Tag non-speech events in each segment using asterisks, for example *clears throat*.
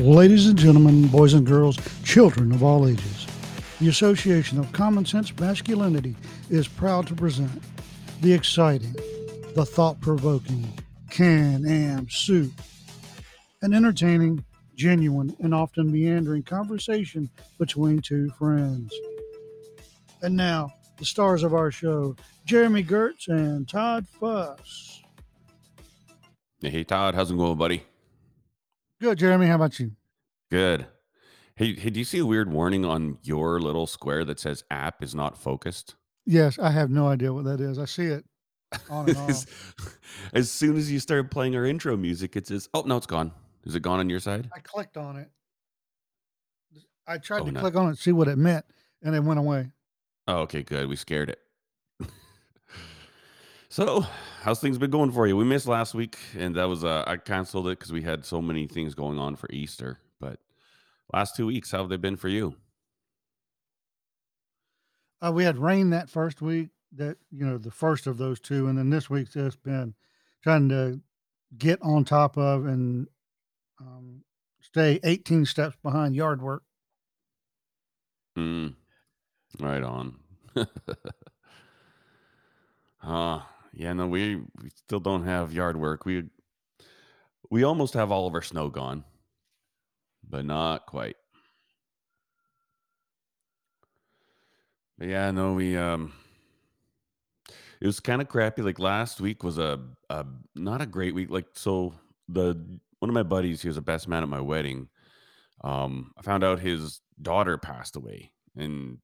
Ladies and gentlemen, boys and girls, children of all ages, the Association of Common Sense Masculinity is proud to present the exciting, the thought provoking Can Am Soup, an entertaining, genuine, and often meandering conversation between two friends. And now, the stars of our show, Jeremy Gertz and Todd Fuss. Hey Todd, how's it going, buddy? Good, Jeremy. How about you? Good. Hey, hey, do you see a weird warning on your little square that says app is not focused? Yes, I have no idea what that is. I see it *laughs* on and as, off. as soon as you start playing our intro music, it says, "Oh no, it's gone." Is it gone on your side? I clicked on it. I tried Oh to no. click on it see what it meant, and it went away. Oh, okay, good. We scared it. So, how's things been going for you? We missed last week, and that was uh, I canceled it because we had so many things going on for Easter. But last two weeks, how have they been for you? Uh, we had rain that first week, that you know, the first of those two, and then this week's just been trying to get on top of and um, stay 18 steps behind yard work. Mm, right on. *laughs* uh yeah, no, we we still don't have yard work. We we almost have all of our snow gone, but not quite. But yeah, no, we um it was kind of crappy. Like last week was a, a not a great week. Like so the one of my buddies, he was the best man at my wedding. Um, I found out his daughter passed away, and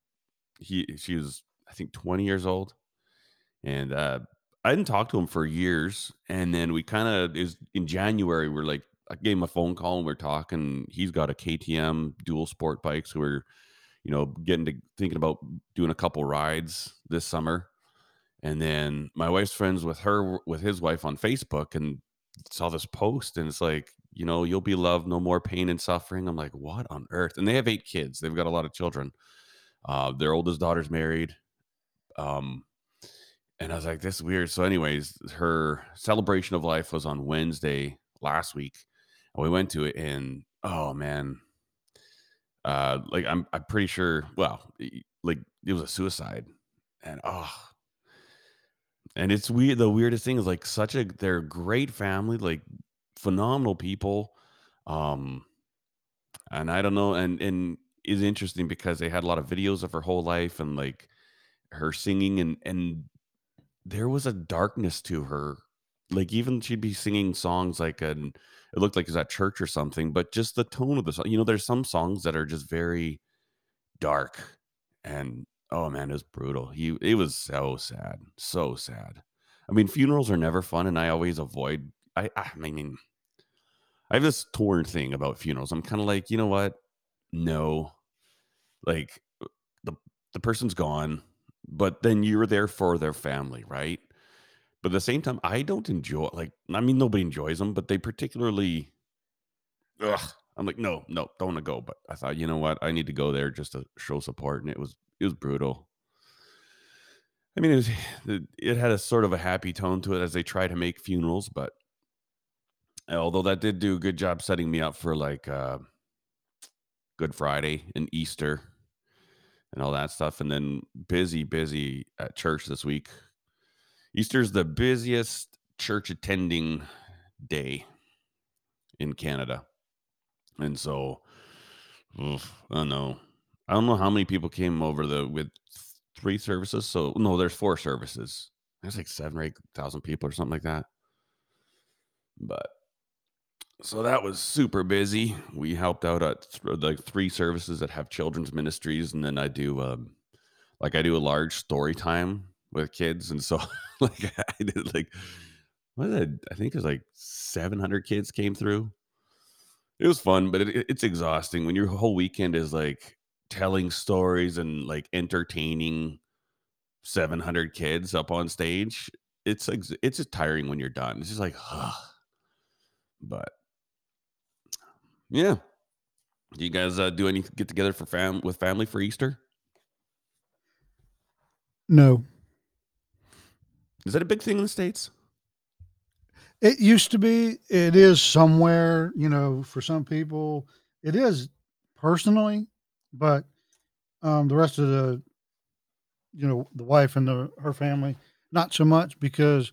he she was I think 20 years old, and uh, I didn't talk to him for years, and then we kind of is in January. We're like I gave him a phone call and we're talking. He's got a KTM dual sport bike, so we're you know getting to thinking about doing a couple rides this summer. And then my wife's friends with her with his wife on Facebook and saw this post and it's like, you know, you'll be loved, no more pain and suffering. I'm like, what on earth? And they have eight kids. They've got a lot of children. Uh, their oldest daughter's married. Um, and I was like, this is weird. So, anyways, her celebration of life was on Wednesday last week. And we went to it and oh man, uh, like I'm I'm pretty sure, well, like it was a suicide. And oh, and it's weird. The weirdest thing is like such a they're a great family, like phenomenal people. Um, and I don't know, and and is interesting because they had a lot of videos of her whole life and like her singing and and there was a darkness to her. Like even she'd be singing songs like an it looked like it was at church or something, but just the tone of the song. You know, there's some songs that are just very dark and oh man, it was brutal. He it was so sad, so sad. I mean, funerals are never fun, and I always avoid. I I mean, I have this torn thing about funerals. I'm kind of like, you know what? No, like the the person's gone, but then you're there for their family, right? But at the same time, I don't enjoy like I mean nobody enjoys them, but they particularly ugh. I'm like, no, no, don't want to go. But I thought, you know what? I need to go there just to show support, and it was it was brutal. I mean, it was *sighs* it it had a sort of a happy tone to it as they try to make funerals, but although that did do a good job setting me up for like uh Good Friday and Easter and all that stuff, and then busy, busy at church this week. Easter's the busiest church attending day in Canada. And so, oof, I don't know. I don't know how many people came over the with three services. So no, there's four services. There's like seven or eight thousand people or something like that. But so that was super busy. We helped out at th- like three services that have children's ministries, and then I do um, like I do a large story time with kids, and so *laughs* like I did like what did I, I think it was like 700 kids came through. It was fun, but it, it- it's exhausting when your whole weekend is like telling stories and like entertaining 700 kids up on stage. It's ex- it's just tiring when you're done. It's just like, huh. but yeah. Do you guys uh, do any get together for fam with family for Easter? No, Is that a big thing in the states? It used to be. It is somewhere, you know, for some people. It is personally, but um, the rest of the, you know, the wife and the her family, not so much because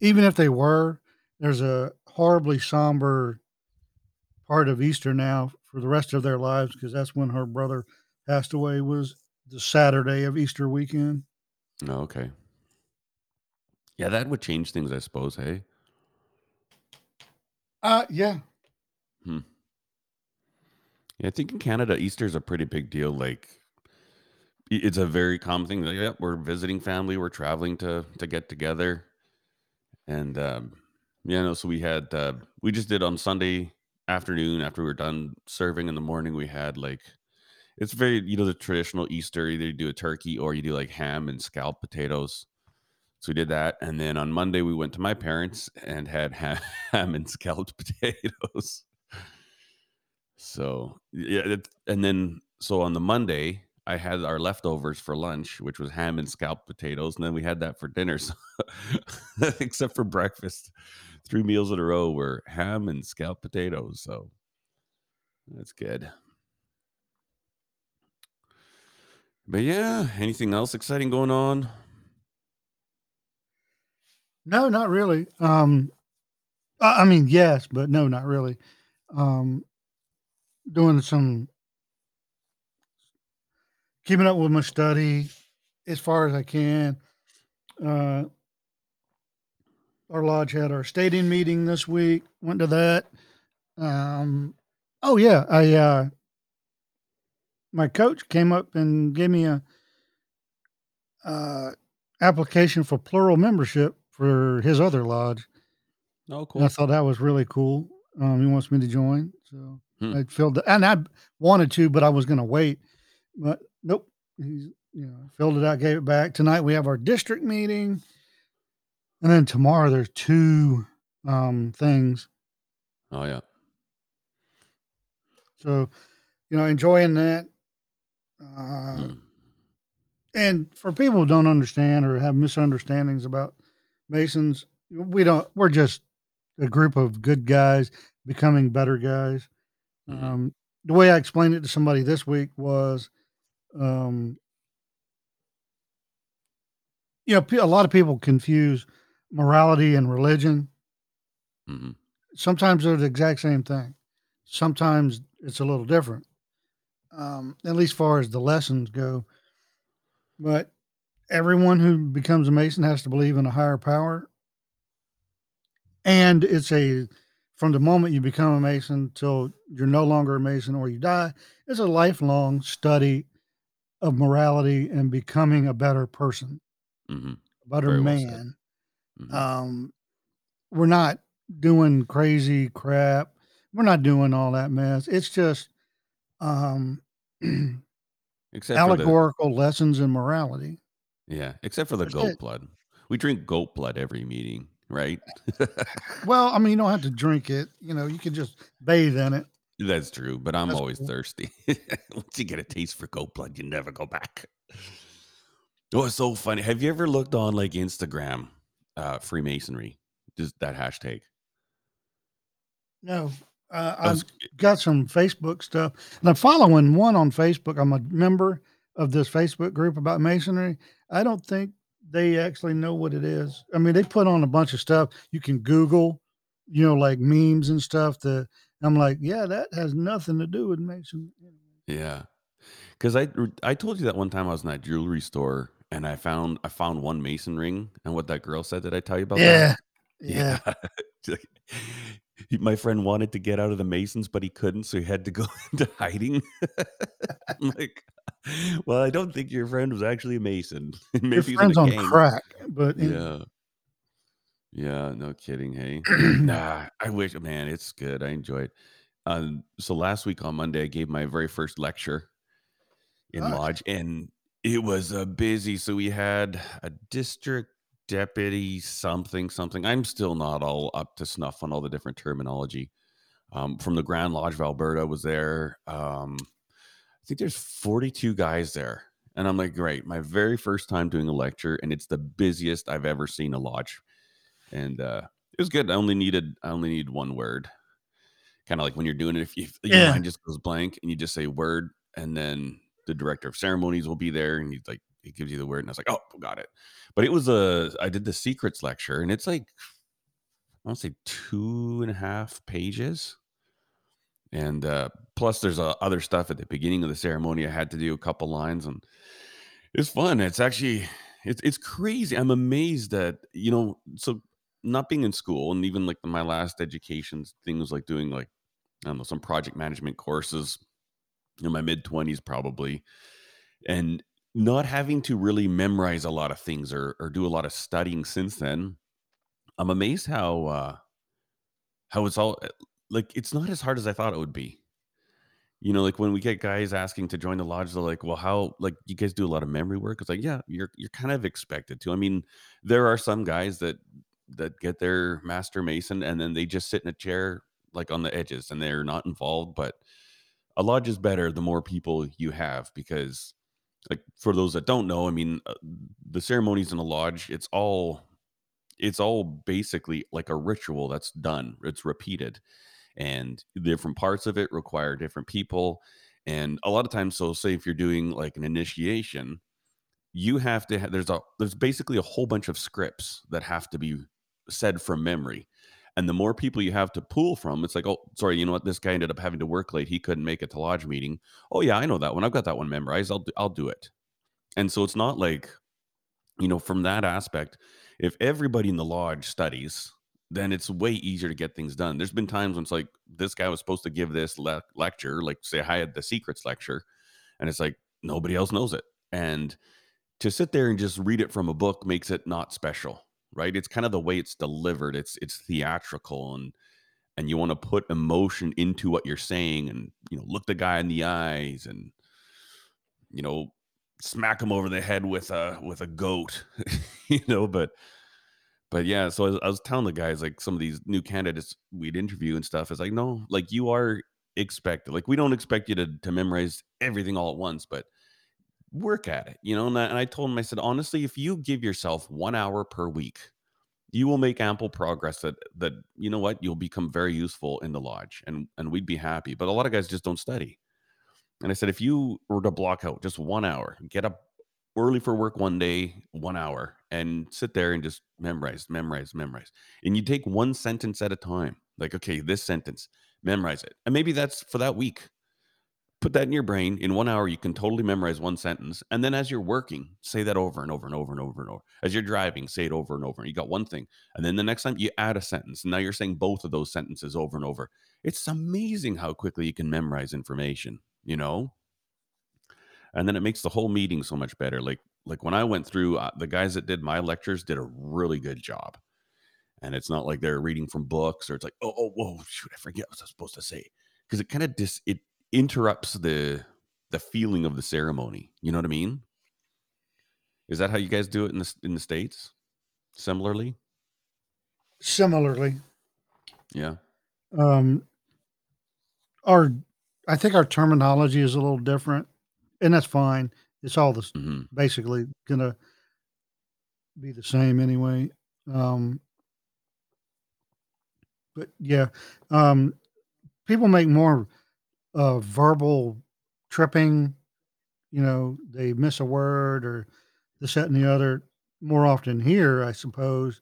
even if they were, there's a horribly somber part of Easter now for the rest of their lives because that's when her brother passed away was the Saturday of Easter weekend. Oh, okay. Yeah, that would change things, I suppose. Hey. Uh yeah. Hmm. Yeah, I think in Canada, Easter is a pretty big deal. Like, it's a very common thing. Like, yeah, we're visiting family, we're traveling to to get together, and um, yeah, no. So we had uh, we just did on Sunday afternoon after we were done serving in the morning. We had like it's very you know the traditional Easter. Either you do a turkey or you do like ham and scalloped potatoes. So we did that, and then on Monday we went to my parents and had ham, *laughs* ham and scalloped potatoes. So yeah, it, and then so on the Monday I had our leftovers for lunch, which was ham and scalloped potatoes, and then we had that for dinner. *laughs* So except for breakfast, three meals in a row were ham and scalloped potatoes. So that's good. But yeah, anything else exciting going on? No, not really. Um, I, mean, yes, but no, not really. Um, doing some keeping up with my study as far as I can. Uh, our lodge had our stated meeting this week. Went to that. Um, oh yeah, I uh, my coach came up and gave me a uh, application for plural membership for his other lodge. Oh, And I thought that was really cool. Um, he wants me to join, so Hmm. I filled the, and I wanted to, but I was going to wait, but nope. He's you know filled it out, gave it back. Tonight we have our district meeting, and then tomorrow there's two um, things. Oh yeah. So you know, enjoying that. Uh, Hmm. and for people who don't understand or have misunderstandings about Masons, we don't. We're just a group of good guys becoming better guys. Mhm. Um, the way I explained it to somebody this week was, um, you know, a lot of people confuse morality and religion. Mhm. Sometimes they're the exact same thing. Sometimes it's a little different, um, at least far as the lessons go. But everyone who becomes a Mason has to believe in a higher power, and it's a from the moment you become a Mason till you're no longer a Mason or you die. It's a lifelong study of morality and becoming a better person, Mhm. a better Very man. Mhm. Um, we're not doing crazy crap. We're not doing all that mess. It's just um, *clears throat* Except for the allegorical lessons in morality. yeah, except for the That's goat it. blood. We drink goat blood every meeting, right? *laughs* Well, I mean, you don't have to drink it. You know, you can just bathe in it. That's true, but I'm That's always cool. thirsty. *laughs* Once you get a taste for goat blood, you never go back. Oh, it's so funny. Have you ever looked on like Instagram, uh, Freemasonry? Just that hashtag. No, uh, I've got some Facebook stuff, and I'm following one on Facebook. I'm a member of this Facebook group about masonry. I don't think they actually know what it is. I mean, they put on a bunch of stuff you can Google, you know, like memes and stuff. That I'm like, yeah, that has nothing to do with masonry. yeah, because I I told you that one time I was in that jewelry store and I found I found one mason ring and what that girl said. Did I tell you about that? Yeah, *laughs* yeah. Yeah. *laughs* "He- My friend wanted to get out of the Masons, but he couldn't, so he had to go *laughs* into hiding. I'm like, well, I don't think your friend was actually a Mason. Your Maybe he was in a friend's on gang. crack, but. Yeah. Yeah, no kidding. Hey. *clears throat* Nah, I wish, man, it's good. I enjoy it. Um, so last week on Monday, I gave my very first lecture in Nice. Lodge, and it was uh, busy. So we had a district deputy, something, something. I'm still not all up to snuff on all the different terminology. Um, from the Grand Lodge of Alberta was there. Um, I think there's 42 guys there. And I'm like, great, my very first time doing a lecture, and it's the busiest I've ever seen a lodge. And uh, It was good. I only needed I only need one word. Kinda like when you're doing it, if you if your Yeah. mind just goes blank and you just say word, and then the director of ceremonies will be there, and he's like he gives you the word, and I was like, "Oh, got it." But it was a I did the secrets lecture, and it's like I wanna say 2 and a half pages. And, uh, plus there's, uh, other stuff at the beginning of the ceremony. I had to do a couple lines, and it's fun. It's actually it's it's crazy. I'm amazed that, you know so not being in school and even, like, my last education things like, doing, like, I don't know, some project management courses in my mid-20s probably, and not having to really memorize a lot of things or or do a lot of studying since then. I'm amazed how, uh how it's all, eh like, it's not as hard as I thought it would be. You know, like, when we get guys asking to join the lodge, they're like, "Well, how like, you guys do a lot of memory work?" It's like, "Yeah, you're you're kind of expected to." I mean, there are some guys that that get their master mason, and then they just sit in a chair, like, on the edges, and they're not involved, but a lodge is better the more people you have because, like, for those that don't know, I mean, uh, the ceremonies in a lodge, it's all it's all basically like a ritual that's done. It's repeated and different parts of it require different people. And a lot of times, so say if you're doing like an initiation, you have to ha- there's a there's basically a whole bunch of scripts that have to be said from memory. And the more people you have to pull from, it's like, oh, sorry, you know what? This guy ended up having to work late. He couldn't make it to lodge meeting. Oh yeah, I know that one. I've got that one memorized. I'll do, I'll do it. And so it's not like you know, from that aspect, if everybody in the lodge studies, then it's way easier to get things done. There's been times when it's like this guy was supposed to give this le- lecture, like say I had the secrets lecture, and it's like nobody else knows it. And to sit there and just read it from a book makes it not special, right? It's kind of the way it's delivered. It's it's theatrical and and you want to put emotion into what you're saying and you know look the guy in the eyes and you know smack him over the head with a with a goat *laughs* you know but but yeah, so I was, I was telling the guys like some of these new candidates we'd interview and stuff. It's like no, like you are expected. Like we don't expect you to to memorize everything all at once, but work at it. You know, and I, and I told him I said honestly, if you give yourself one hour per week, you will make ample progress. That that you know what you'll become very useful in the lodge, and and we'd be happy. But a lot of guys just don't study. And I said if you were to block out just one hour, get up early for work one day, 1 hour, and sit there and just memorize, memorize, memorize. And you take one sentence at a time. Like, okay, this sentence, memorize it. And maybe that's for that week. Put that in your brain. In 1 hour, you can totally memorize one sentence. And then as you're working, say that over and over and over and over and over. As you're driving, say it over and over. You got one thing. And then the next time you add a sentence. And now you're saying both of those sentences over and over. It's amazing how quickly you can memorize information, you know? and then it makes the whole meeting so much better like like when i went through uh, the guys that did my lectures did a really good job and it's not like they're reading from books or it's like oh, oh whoa shoot i forget what i was supposed to say because it kind of dis it interrupts the the feeling of the ceremony. You know what i mean? Is that how you guys do it in the in the states? Similarly? Similarly, yeah. Um, our I think our terminology is a little different, and that's fine. It's all this hmm basically gonna be the same anyway. Um, but yeah, um, people make more uh, verbal tripping. You know, they miss a word or this, that, and the other more often here, I suppose.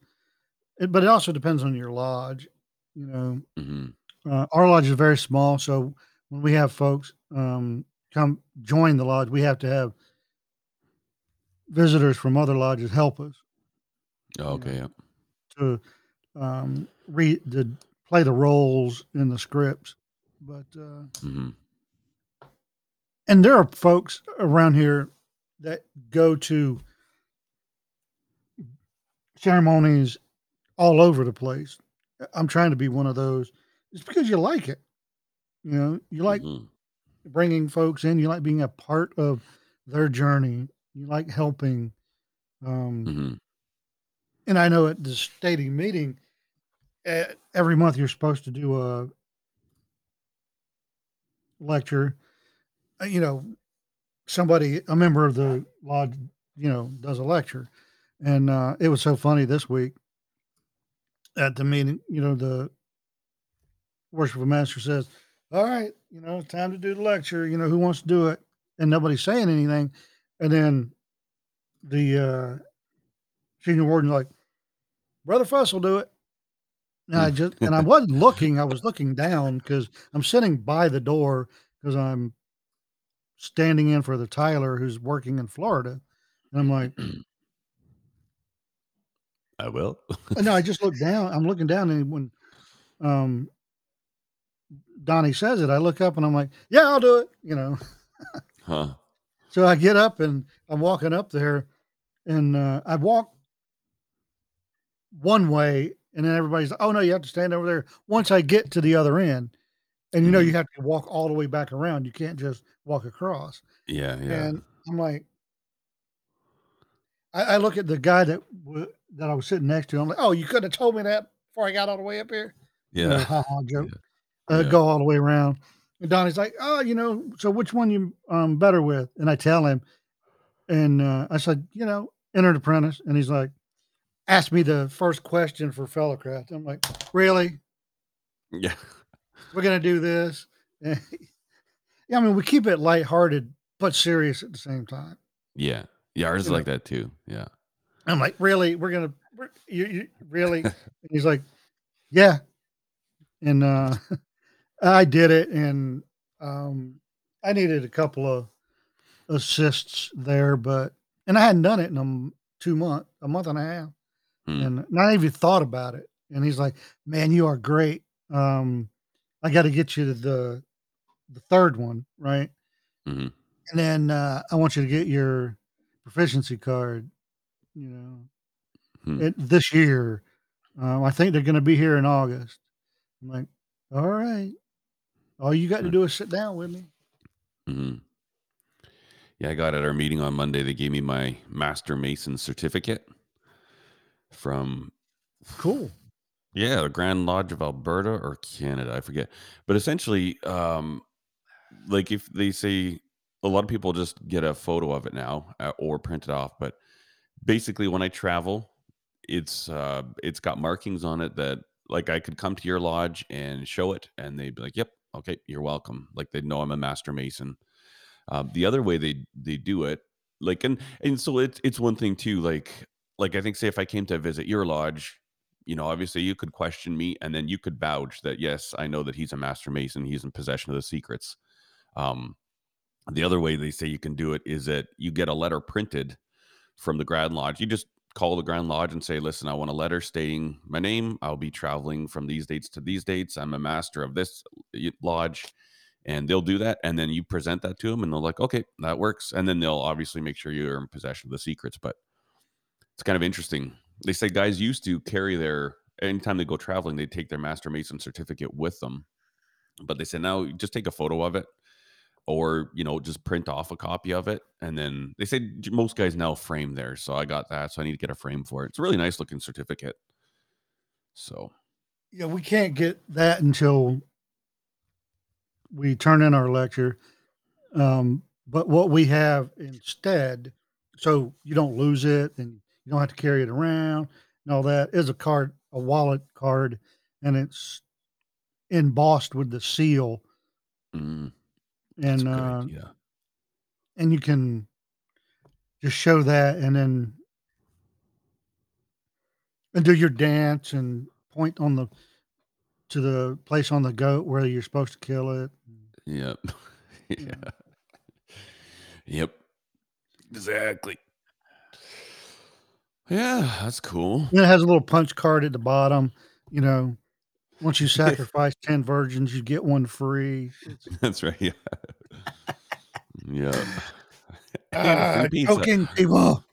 It, but it also depends on your lodge. You know, hmm uh, our lodge is very small, so when we have folks um, come join the lodge, we have to have visitors from other lodges help us. You okay know, yeah to um, read to play the roles in the scripts. But uh, mm-hmm. and there are folks around here that go to ceremonies all over the place. I'm trying to be one of those. It's because you like it. You know, you like hmm bringing folks in. You like being a part of their journey. You like helping. Um, hmm and I know at the stating meeting, eh, every month you're supposed to do a lecture. Uh, You know, somebody, a member of the lodge, you know, does a lecture. And uh, it was so funny this week. at the meeting, you know, the worshipful master says, "All right, you know, time to do the lecture. You know, who wants to do it?" And nobody's saying anything. And then the uh, senior warden's like, "Brother Fuss will do it." And I just and I *laughs* wasn't looking. I was looking down because I'm sitting by the door because I'm standing in for the Tyler who's working in Florida, and I'm like, *clears throat* I will. no, I just look *laughs* down. I'm looking down, and when um, Donnie says it, I look up and I'm like, yeah, I'll do it. You know. huh. *laughs* So I get up and I'm walking up there, and uh, I walk one way, and then everybody's like, oh no, you have to stand over there. Once I get to the other end, and you know, you have to walk all the way back around. You can't just walk across. Yeah, yeah. And I'm like, I, I look at the guy that w- that I was sitting next to. I'm like, oh, you could have told me that before I got all the way up here. You know, Yeah. ha ha *laughs* joke. Yeah. Uh, Yeah. Go all the way around. And Donnie's like, oh, you know, so which one you um better with? And I tell him, and uh, I said, you know, enter entered apprentice, and he's like, ask me the first question for fellowcraft. I'm like, really? Yeah. We're gonna do this? *laughs* yeah, I mean, we keep it lighthearted but serious at the same time. Yeah. Yeah, ours is know, like that too. Yeah. I'm like, really? We're gonna we're, you, you really? *laughs* And he's like, yeah. And uh, *laughs* I did it, and um, I needed a couple of assists there, but and I hadn't done it in a two month, a month and a half, Hmm. and not even thought about it. And he's like, "Man, you are great. Um, I got to get you to the the third one, right? Mhm. And then uh, I want you to get your proficiency card. You know, Hmm. it, this year. Um, I think they're going to be here in August. I'm like, all right. All you got to Hmm. do is sit down with me. Mhm. Yeah, I got at our meeting on Monday. They gave me my Master Mason certificate from Cool. yeah, the Grand Lodge of Alberta or Canada, I forget. But essentially, um, like if they say a lot of people just get a photo of it now uh, or print it off, but basically when I travel, it's uh it's got markings on it that like I could come to your lodge and show it and they'd be like, "Yep, okay, you're welcome." Like they know I'm a master mason. Uh, the other way they they do it, like and and so it's it's one thing too. Like like I think say if I came to visit your lodge, you know, obviously you could question me and then you could vouch that yes, I know that he's a master mason. He's in possession of the secrets. Um, the other way they say you can do it is that you get a letter printed from the Grand Lodge. You just call the Grand Lodge and say, listen, I want a letter stating my name. I'll be traveling from these dates to these dates. I'm a master of this lodge. And they'll do that. And then you present that to them and they're like, okay, that works. And then they'll obviously make sure you're in possession of the secrets. But it's kind of interesting. They say guys used to carry their, anytime they go traveling, they take their Master Mason certificate with them. But they said now just take a photo of it or you know just print off a copy of it and then they say most guys now frame theirs so i got that so i need to get a frame for it it's a really nice looking certificate so Yeah, we can't get that until we turn in our lecture. Um, but what we have instead, so you don't lose it and you don't have to carry it around and all that, is a card, a wallet card, and it's embossed with the seal. mm, And uh, idea. and you can just show that and then and do your dance and point on the to the place on the goat where you're supposed to kill it. yep. *laughs* You yeah. Yep. Exactly yeah that's cool And it has a little punch card at the bottom. You know, once you *laughs* sacrifice ten virgins, you get one free. *laughs* That's right yeah *laughs* yeah ah, joking people.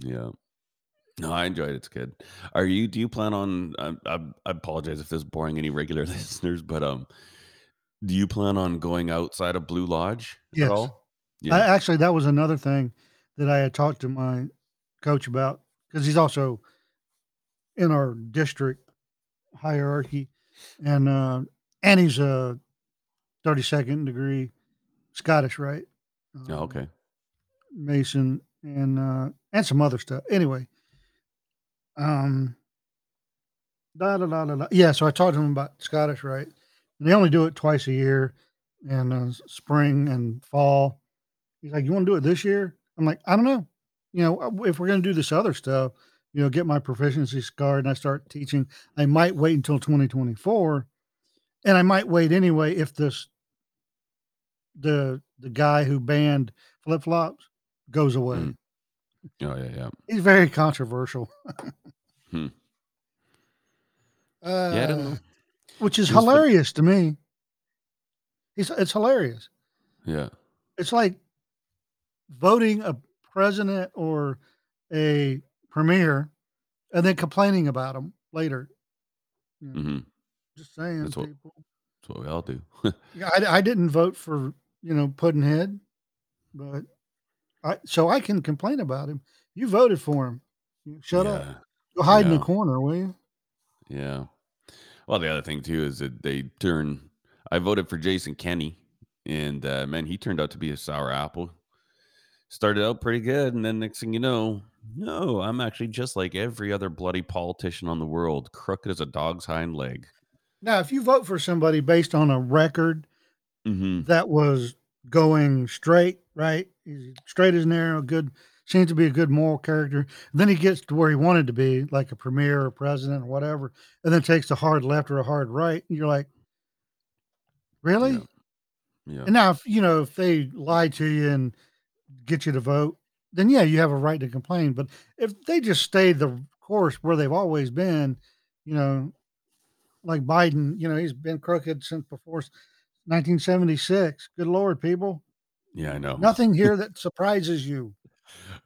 yeah no i enjoyed it it's good are you do you plan on I, I, I apologize if this is boring any regular listeners but um do you plan on going outside of blue lodge at Yes. all I, yeah actually, that was another thing that I had talked to my coach about because he's also in our district hierarchy, and uh, and he's a thirty second degree Scottish Rite? oh, Um, okay Mason and uh, and some other stuff. Anyway, um, Da, da, da, da, da. Yeah, so I talked to him about Scottish Rite. And they only do it twice a year in uh, spring and fall. He's like, "You want to do it this year?" I'm like, "I don't know. You know, uh, if we're going to do this other stuff, you know, get my proficiency card and I start teaching, I might wait until 2024, and I might wait anyway if this the the guy who banned flip flops goes away. Mm. Oh yeah, yeah. He's very controversial. Hmm. *laughs* Uh, Yeah, I don't know. Which is He was the- hilarious to me. It's it's hilarious. Yeah. It's like voting a president or a premier and then complaining about them later. You know, hmm Just saying, That's what- people. That's what we all do. *laughs* Yeah, I, I didn't vote for you know Puddinhead, but I so I can complain about him. You voted for him. Shut up. Yeah, Go hide in Yeah. the corner, will you? Yeah. Well, the other thing too is that they turn. I voted for Jason Kenney, and uh, man, he turned out to be a sour apple. Started out pretty good, and then next thing you know, no, I'm actually just like every other bloody politician on the world, crooked as a dog's hind leg. Now, if you vote for somebody based on a record hmm that was going straight, right? Straight as an arrow, good, seems to be a good moral character. Then he gets to where he wanted to be, like a premier or president or whatever, and then takes a hard left or a hard right. And you're like, really? Yeah. Yeah. And now, if you know, if they lie to you and get you to vote, then yeah, you have a right to complain. But if they just stayed the course where they've always been, you know, like Biden, you know, he's been crooked since before 1976. Good Lord, people. Yeah, I know. Nothing here that *laughs* surprises you.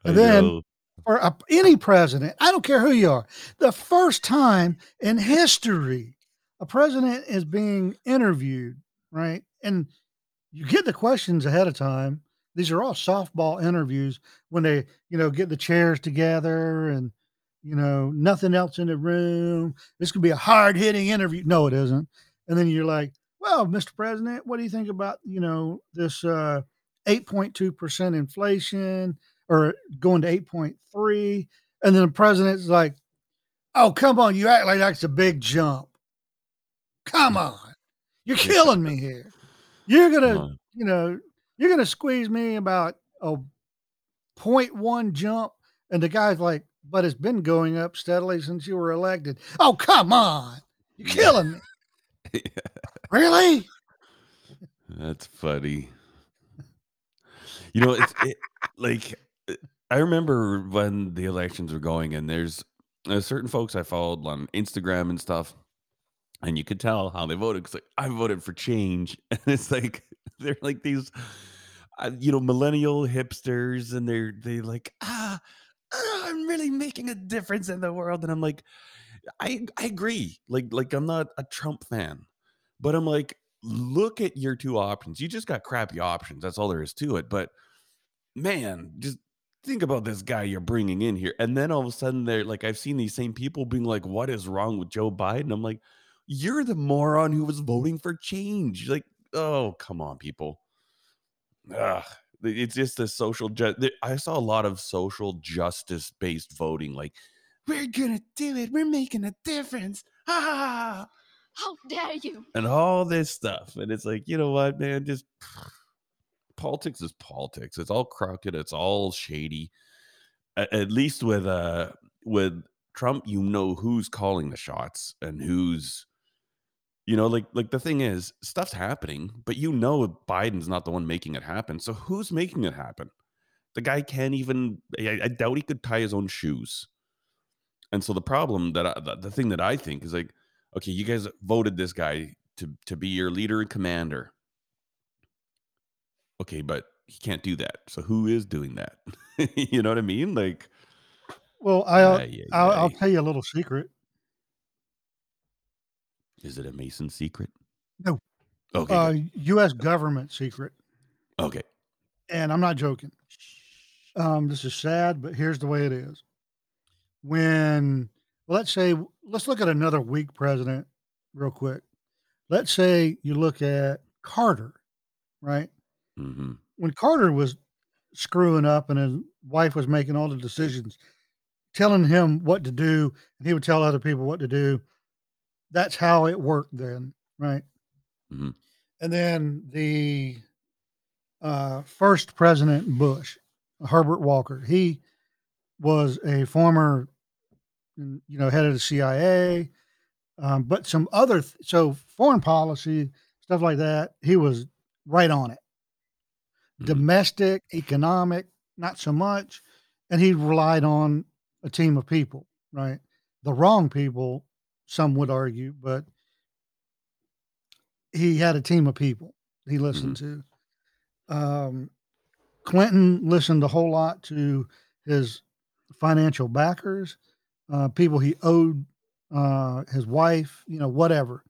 And then- know. Or a, any president, I don't care who you are, the first time in history a president is being interviewed, right? And you get the questions ahead of time. These are all softball interviews when they, you know, get the chairs together and, you know, nothing else in the room. This could be a hard hitting interview. No, it isn't. And then you're like, well, Mr. President, what do you think about, you know, this uh, 8.2% inflation or going to 8.3? And then the president's like, oh, come on. You act like that's a big jump. Come on. You're killing me here. You're going to, Uh, you know, you're going to squeeze me about a 0.1 jump. And the guy's like, but it's been going up steadily since you were elected. Oh, come on. You're Yeah. killing me. *laughs* Really? That's funny. You know, it's it, like I remember when the elections were going, and there's uh, certain folks I followed on Instagram and stuff, and you could tell how they voted because like I voted for change, *laughs* and it's like they're like these, uh, you know, millennial hipsters, and they're they like ah, ah, I'm really making a difference in the world, and I'm like, I I agree, like like I'm not a Trump fan, but I'm like look at your two options. You just got crappy options. That's all there is to it. But man, just think about this guy you're bringing in here. And then all of a sudden, they're like, I've seen these same people being like, what is wrong with Joe Biden? I'm like, you're the moron who was voting for change. Like, oh, come on, people. Ugh. It's just a social. Ju- I saw a lot of social justice based voting. Like, we're gonna do it. We're making a difference. Ah How dare you? and all this stuff. And it's like, you know what, man? Just *sighs* politics is politics. It's all crooked. It's all shady. At, at least with uh with Trump, you know who's calling the shots and who's you know, like like the thing is, stuff's happening, but you know Biden's not the one making it happen. So who's making it happen? The guy can't even. I, I doubt he could tie his own shoes. And so the problem that I, the, the thing that I think is like, okay, you guys voted this guy to to be your leader and commander. Okay, but he can't do that. So who is doing that? *laughs* you know what I mean? Like, Well, I'll, ay, ay, I'll, I'll tell you a little secret. Is it a Mason secret? No. Okay. Uh. U.S. government secret. okay. And I'm not joking. Um, this is sad, but here's the way it is. When, let's say, let's look at another weak president real quick. Let's say you look at Carter, right? Mm-hmm. When Carter was screwing up and his wife was making all the decisions, telling him what to do, and he would tell other people what to do. That's how it worked then, right? hmm And then the uh, first President Bush, Herbert Walker, he was a former, you know, head of the CIA, um, but some other, th- so foreign policy, stuff like that, he was right on it. hmm Domestic, economic, not so much. And he relied on a team of people, right? The wrong people, some would argue, but he had a team of people he hmm listened to. Um, Clinton listened a whole lot to his financial backers, uh, people he owed, uh, his wife, you know, whatever.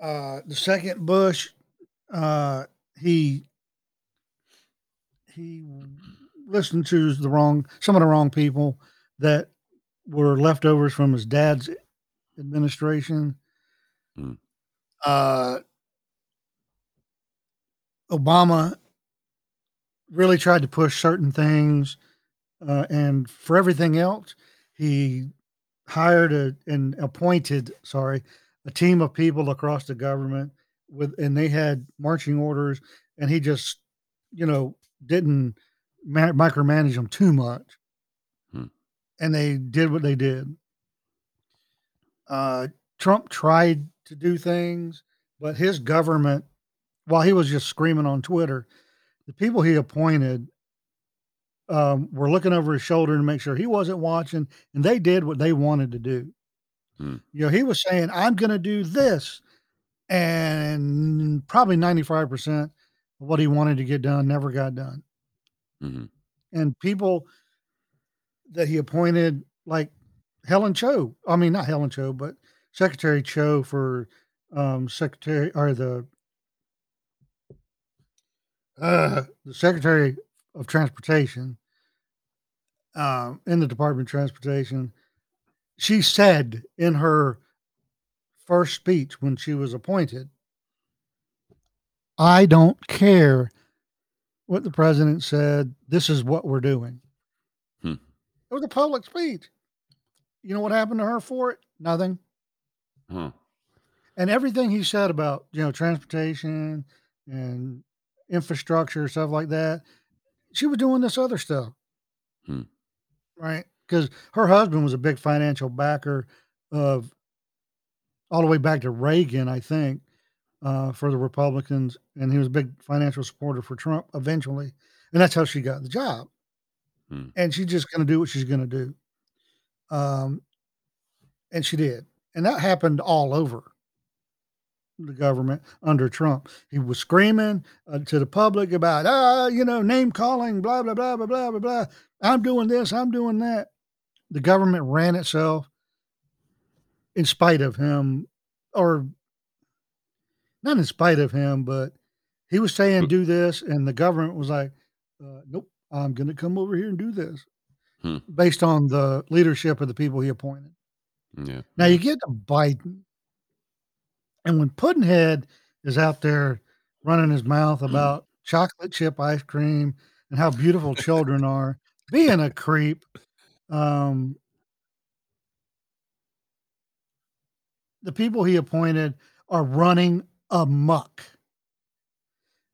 Uh, the second Bush, uh, he he listened to the wrong some of the wrong people that were leftovers from his dad's administration. Mm. Uh, Obama really tried to push certain things, uh, and for everything else, he hired a and appointed, sorry, a team of people across the government with, and they had marching orders, and he just, you know, didn't ma- micromanage them too much. And they did what they did. Uh, Trump tried to do things, but his government, while he was just screaming on Twitter, the people he appointed um, were looking over his shoulder to make sure he wasn't watching, and they did what they wanted to do. Hmm. You know, he was saying, "I'm going to do this," and probably 95 percent of what he wanted to get done never got done. hmm And people that he appointed, like Helen Cho, I mean, not Helen Cho, but Secretary Chao for um, Secretary or the uh, the Secretary of Transportation um, in the Department of Transportation, she said in her first speech when she was appointed, I don't care what the president said. This is what we're doing. It was a public speech. You know what happened to her for it? Nothing. Huh. And everything he said about, you know, transportation and infrastructure, stuff like that, she was doing this other stuff. Hmm. Right. Because her husband was a big financial backer of all the way back to Reagan, I think, uh, for the Republicans. And he was a big financial supporter for Trump eventually. And that's how she got the job. Hmm. And she's just going to do what she's going to do. Um, and she did. And that happened all over the government under Trump. He was screaming uh, to the public about, ah, you know, name calling, blah, blah, blah, blah, blah, blah, blah. I'm doing this, I'm doing that. The government ran itself in spite of him, or not in spite of him, but he was saying, do this. And the government was like, uh, nope, I'm going to come over here and do this Hmm. based on the leadership of the people he appointed. Yeah. Now you get to Biden, and when Puddinhead is out there running his mouth about chocolate chip ice cream and how beautiful children *laughs* are, being a creep, um, the people he appointed are running amok.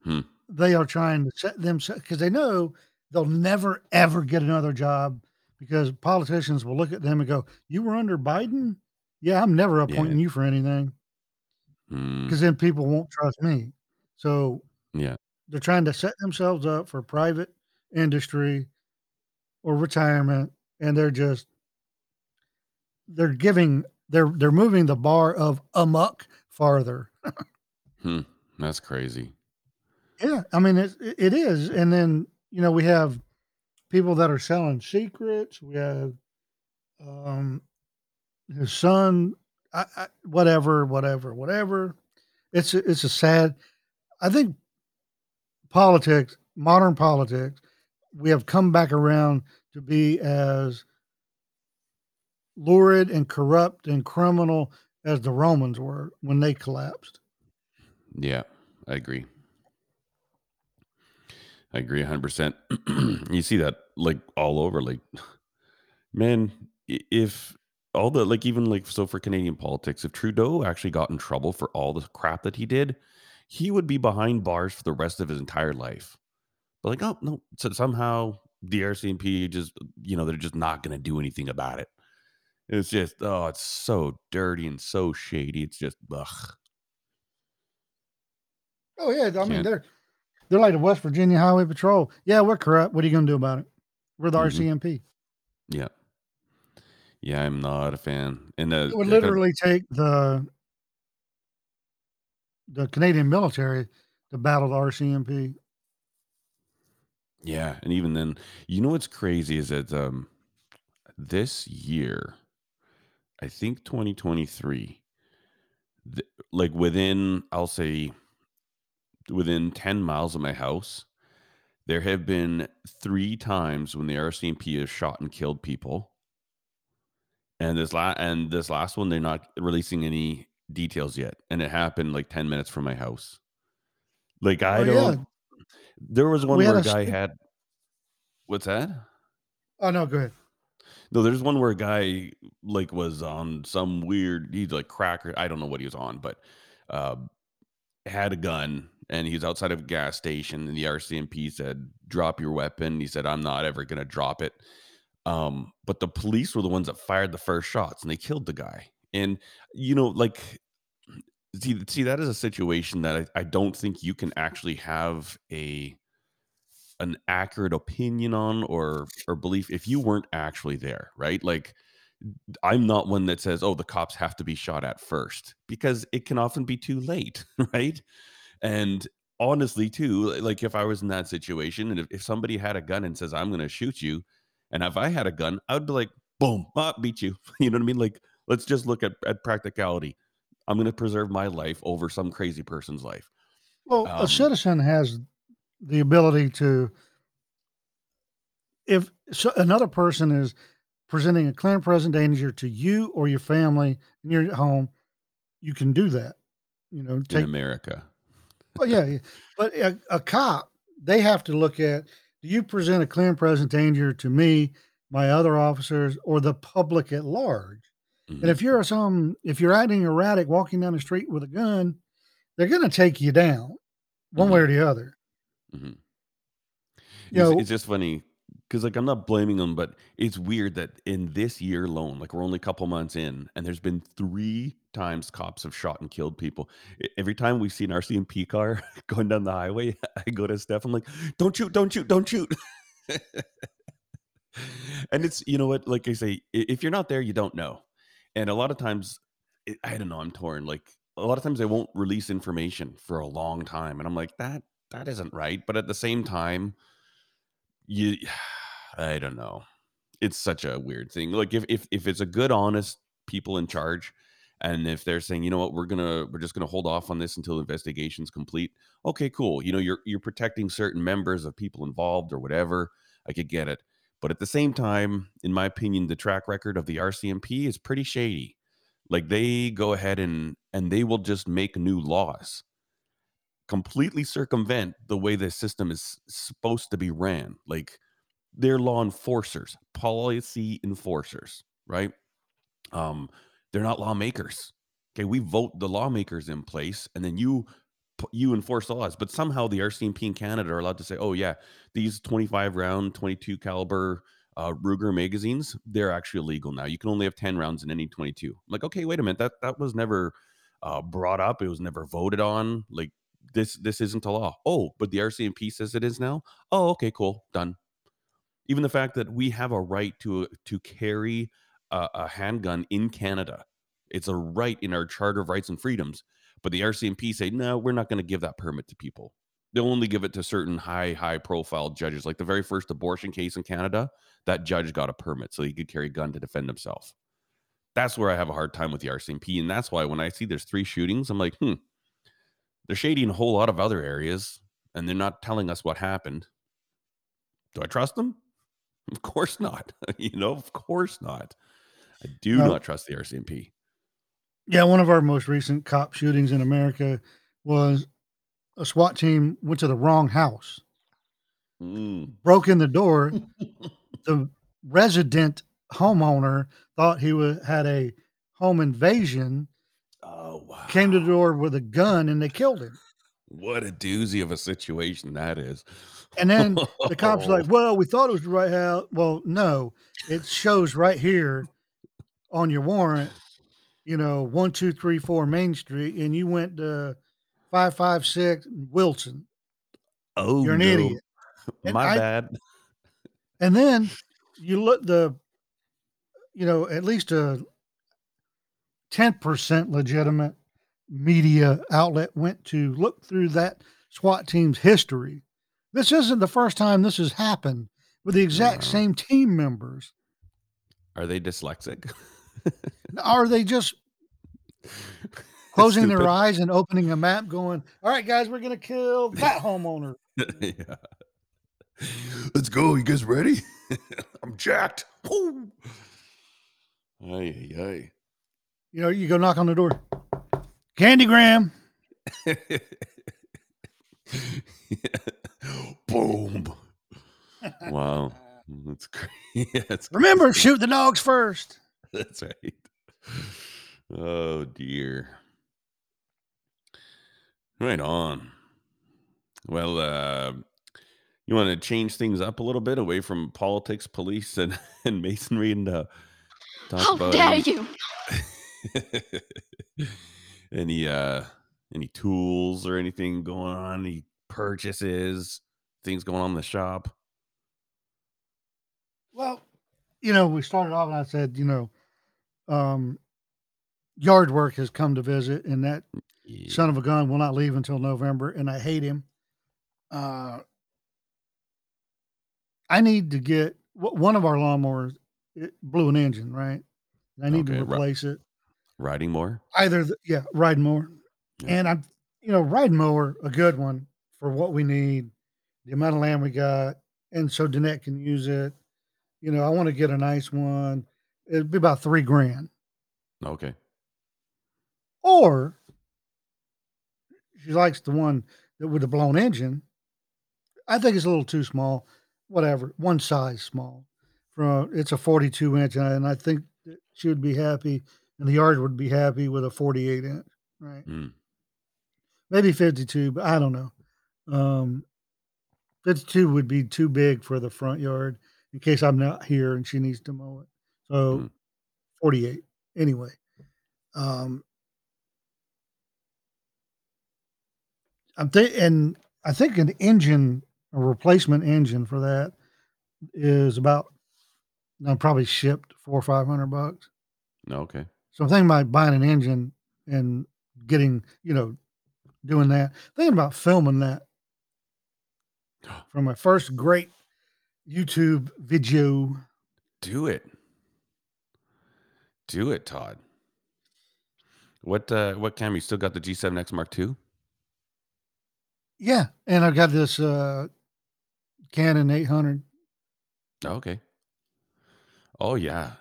Hmm. They are trying to set them because they know they'll never ever get another job because politicians will look at them and go, "You were under Biden." Yeah, I'm never Yeah. appointing you for anything Mm. because then people won't trust me. So Yeah. they're trying to set themselves up for private industry or retirement, and they're just they're giving they're they're moving the bar of amok farther. *laughs* Hmm. That's crazy. Yeah, I mean it it is, and then you know we have people that are selling secrets. We have um his son, I, I, whatever, whatever, whatever. It's a, it's a sad. I think politics, modern politics, we have come back around to be as lurid and corrupt and criminal as the Romans were when they collapsed. Yeah, I agree. I agree 100%. *clears throat* you see that like all over like *sighs* man, if all the like even like so for Canadian politics, if Trudeau actually got in trouble for all the crap that he did, he would be behind bars for the rest of his entire life. But like, oh no, so somehow the RCMP just you know they're just not going to do anything about it. It's just oh, it's so dirty and so shady. It's just ugh. Oh yeah, I mean Can't. they're they're like the West Virginia Highway Patrol. Yeah, we're corrupt. What are you going to do about it? We're the Mhm. RCMP. Yeah. Yeah, I'm not a fan. And uh, It would literally take the the Canadian military to battle the RCMP. yeah, and even then, you know what's crazy is that um this year, I think 2023, th- like within I'll say within 10 miles of my house, there have been three times when the RCMP has shot and killed people. And this la- and this last one, they're not releasing any details yet. And it happened like 10 minutes from my house. Like I Oh don't there was one We where a guy st- had what's that? Oh no, go ahead. No, there's one where a guy like was on some weird he's like cracker. I don't know what he was on, but uh had a gun and he's outside of a gas station and the RCMP said, drop your weapon. He said, I'm not ever gonna drop it. Um, but the police were the ones that fired the first shots and they killed the guy. And you know, like see, see that is a situation that I, I don't think you can actually have a an accurate opinion on or or belief if you weren't actually there, right? Like I'm not one that says, "Oh, the cops have to be shot at first because it can often be too late, *laughs* right? And honestly, too, like if I was in that situation and if, if somebody had a gun and says, I'm going to shoot you, and if I had a gun, I would be like, boom, ah, beat you. *laughs* You know what I mean? Like, let's just look at, at practicality. I'm going to preserve my life over some crazy person's life. Well, a Um, citizen has the ability to, if so another person is presenting a clear and present danger to you or your family and you're at home, you can do that. You know, in take America. Oh yeah, yeah. but a, a cop they have to look at: do you present a clear and present danger to me, my other officers, or the public at large? And Mhm, if you're some, if you're acting erratic, walking down the street with a gun, they're going to take you down one way mhm, or the other. Mm-hmm. You It's know, it's just funny because like I'm not blaming them, but it's weird that in this year alone, like we're only a couple months in, and there's been three times cops have shot and killed people. Every time we see an RCMP car *laughs* going down the highway, *laughs* I go to Steph. I'm like, "Don't shoot! Don't shoot! Don't shoot!" *laughs* and it's you know what, like I say, if you're not there, you don't know. And a lot of times, I don't know. I'm torn. Like a lot of times, they won't release information for a long time, and I'm like, that that isn't right. But at the same time you *sighs* I don't know. It's such a weird thing. Like if if if it's a good, honest people in charge, and if they're saying, you know what, we're gonna we're just gonna hold off on this until investigation's complete. Okay, cool. You know, you're you're protecting certain members of people involved or whatever. I could get it. But at the same time, in my opinion, the track record of the RCMP is pretty shady. Like they go ahead and and they will just make new laws completely circumvent the way the system is supposed to be ran. Like they're law enforcers, policy enforcers, right? Um, they're not lawmakers. Okay, we vote the lawmakers in place, and then you you enforce the laws. But somehow the RCMP in Canada are allowed to say, "Oh yeah, these 25 round, 22 caliber uh, Ruger magazines, they're actually illegal now. You can only have 10 rounds in any 22." I'm like, okay, wait a minute, that that was never uh, brought up. It was never voted on. Like this this isn't a law. Oh, but the RCMP says it is now. Oh, okay, cool, done even the fact that we have a right to to carry a, a handgun in Canada. It's a right in our Charter of Rights and Freedoms. But the RCMP say, no, we're not going to give that permit to people. They'll only give it to certain high, high profile judges. Like the very first abortion case in Canada, that judge got a permit so he could carry a gun to defend himself. That's where I have a hard time with the RCMP. And that's why when I see there's three shootings, I'm like, hmm, they're shady in a whole lot of other areas and they're not telling us what happened. Do I trust them? *laughs* Of course not. *laughs* you know, of course not. I do No. not trust the RCMP. yeah, one of our most recent cop shootings in America was a SWAT team went to the wrong house, Mm. broke in the door. *laughs* the resident homeowner thought he had a home invasion, Oh, came to the door with a gun, and they killed him. What a doozy of a situation that is. And then the *laughs* cops are like, "Well, we thought it was the right house." Well, no, it shows right here on your warrant, you know, 1234 Main Street, and you went to 556 Wilson. Oh, You're an no. idiot. And My I bad. and then you look the you know, at least a 10% legitimate media outlet went to look through that SWAT team's history. This isn't the first time this has happened with the exact Uh, same team members. are they dyslexic? Are they just *laughs* closing their eyes and opening a map going, "All right, guys, we're gonna kill that homeowner." *laughs* Yeah. Let's go. You guys ready? *laughs* I'm jacked. Woo. Ay, ay, You know, you go knock on the door. Candygram. ay. *laughs* Boom. Wow. That's great. *laughs* Yeah, that's Remember, crazy. shoot the dogs first. *laughs* That's right. Oh dear. Right on. Well, uh, you want to change things up a little bit away from politics, police, and, and masonry, and uh, talk How about dare any you! *laughs* any uh any tools or anything going on, any purchases, things going on in the shop. Well, you know, we started off and I said, you know, um, yard work has come to visit, and that Yeah. son of a gun will not leave until November, and I hate him. Uh, I need to get one of our lawnmowers. It blew an engine, right? I need Okay, to replace it. Riding more. Either, the, yeah, riding mower, Yeah. and I'm, you know, riding mower, a good one for what we need, the amount of land we got, and so Danette can use it. You know, I want to get a nice one. It'd be about three grand. Okay. Or she likes the one that with the blown engine. I think it's a little too small. Whatever, one size small. From it's a 42 inch, and I think she would be happy, and the yard would be happy with a 48 inch, right? Mm. Maybe 52, but I don't know. Um, 52 would be too big for the front yard in case I'm not here and she needs to mow it. So Mm. 48 anyway. Um, I'm think and I think an engine, a replacement engine for that is about now probably shipped four or five hundred bucks. Okay. So I'm thinking about buying an engine and getting, you know, doing that. Thinking about filming that *gasps* for my first great YouTube video. Do it. Do it, Todd. What uh what camera? You still got the G7X Mark II? Yeah, and I've got this uh Canon 800. Okay. Oh yeah.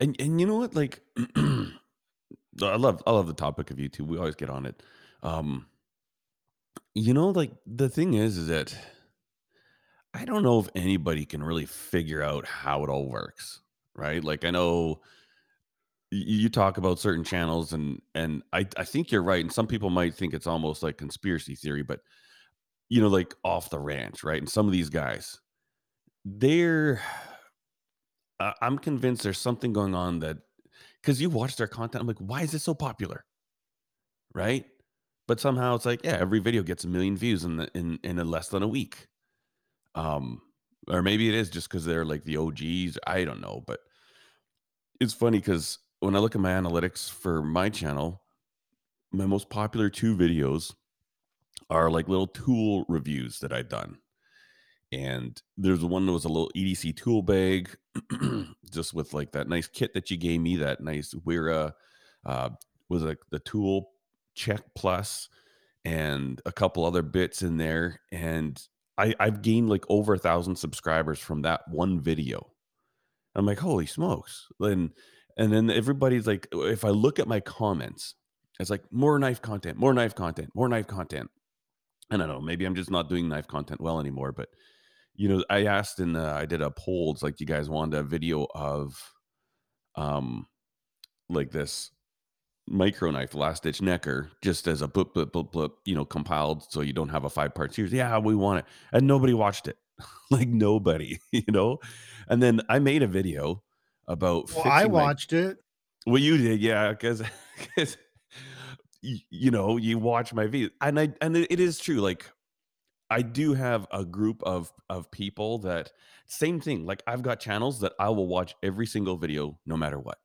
And and you know what? Like *clears throat* I love I love the topic of YouTube. We always get on it. Um, you know, like the thing is, is that I don't know if anybody can really figure out how it all works, right? Like I know you talk about certain channels and and I I think you're right. And some people might think it's almost like conspiracy theory, but you know, like off the ranch, right? And some of these guys, they're I- I'm convinced there's something going on that because you watch their content, I'm like, why is this so popular? Right? But somehow it's like, yeah, every video gets a million views in the in in less than a week. Um, or maybe it is just because they're like the OGs. I don't know, but it's funny because when I look at my analytics for my channel, my most popular two videos are like little tool reviews that I've done. And there's one that was a little EDC tool bag, *clears throat* just with like that nice kit that you gave me, that nice Wera uh, was like the tool check plus and a couple other bits in there. And I, I've gained like over a thousand subscribers from that one video. I'm like, holy smokes. And and then everybody's like, if I look at my comments, it's like more knife content, more knife content, more knife content. I don't know. Maybe I'm just not doing knife content well anymore, but you know, I asked and uh, I did a poll. It's like you guys wanted a video of, um, like this micro knife, last ditch necker, just as a blip, blip, blip, blip, you know, compiled so you don't have a five part series. Yeah, we want it. And nobody watched it. *laughs* like nobody, *laughs* you know? And then I made a video about Well, I fixing my watched it. well, you did, yeah, because *laughs* you know, you watch my video. And I and it is true. Like I do have a group of of people that same thing. Like I've got channels that I will watch every single video no matter what.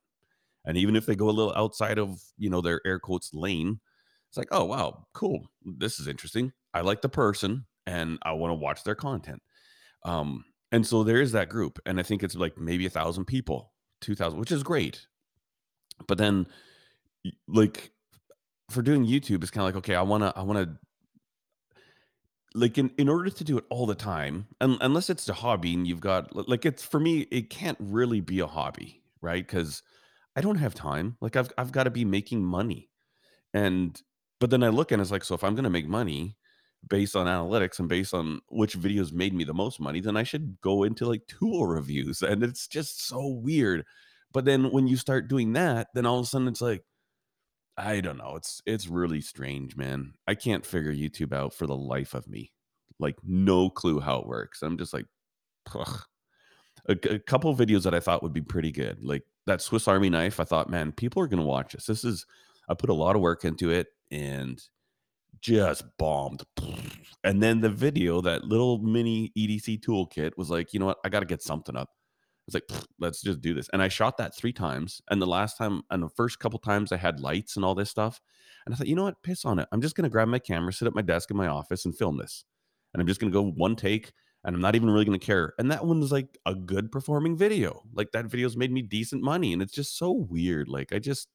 And even if they go a little outside of, you know, their air quotes lane, it's like, oh wow, cool. This is interesting. I like the person and I want to watch their content. Um, and so there is that group, and I think it's like maybe a thousand people, two thousand, which is great. But then, like for doing YouTube, it's kind of like, okay, I wanna, I wanna, like in in order to do it all the time, un- unless it's a hobby and you've got like it's for me, it can't really be a hobby, right? Because I don't have time. Like I've I've got to be making money. And but then I look and it's like, so if I'm going to make money based on analytics and based on which videos made me the most money, then I should go into like tool reviews. And it's just so weird. But then when you start doing that, then all of a sudden it's like, I don't know. It's it's really strange, man. I can't figure YouTube out for the life of me. Like no clue how it works. I'm just like, ugh. A, a couple videos that I thought would be pretty good, like that Swiss Army knife. I thought, man, people are gonna watch this. This is I put a lot of work into it, and just bombed. And then the video, that little mini EDC toolkit, was like, you know what? I got to get something up. Was like, let's just do this. And I shot that three times. And the last time, and the first couple times, I had lights and all this stuff. And I thought, you know what? Piss on it. I'm just going to grab my camera, sit at my desk in my office, and film this. And I'm just going to go one take. And I'm not even really going to care. And that one was like a good performing video. Like that video's made me decent money. And it's just so weird. Like I just,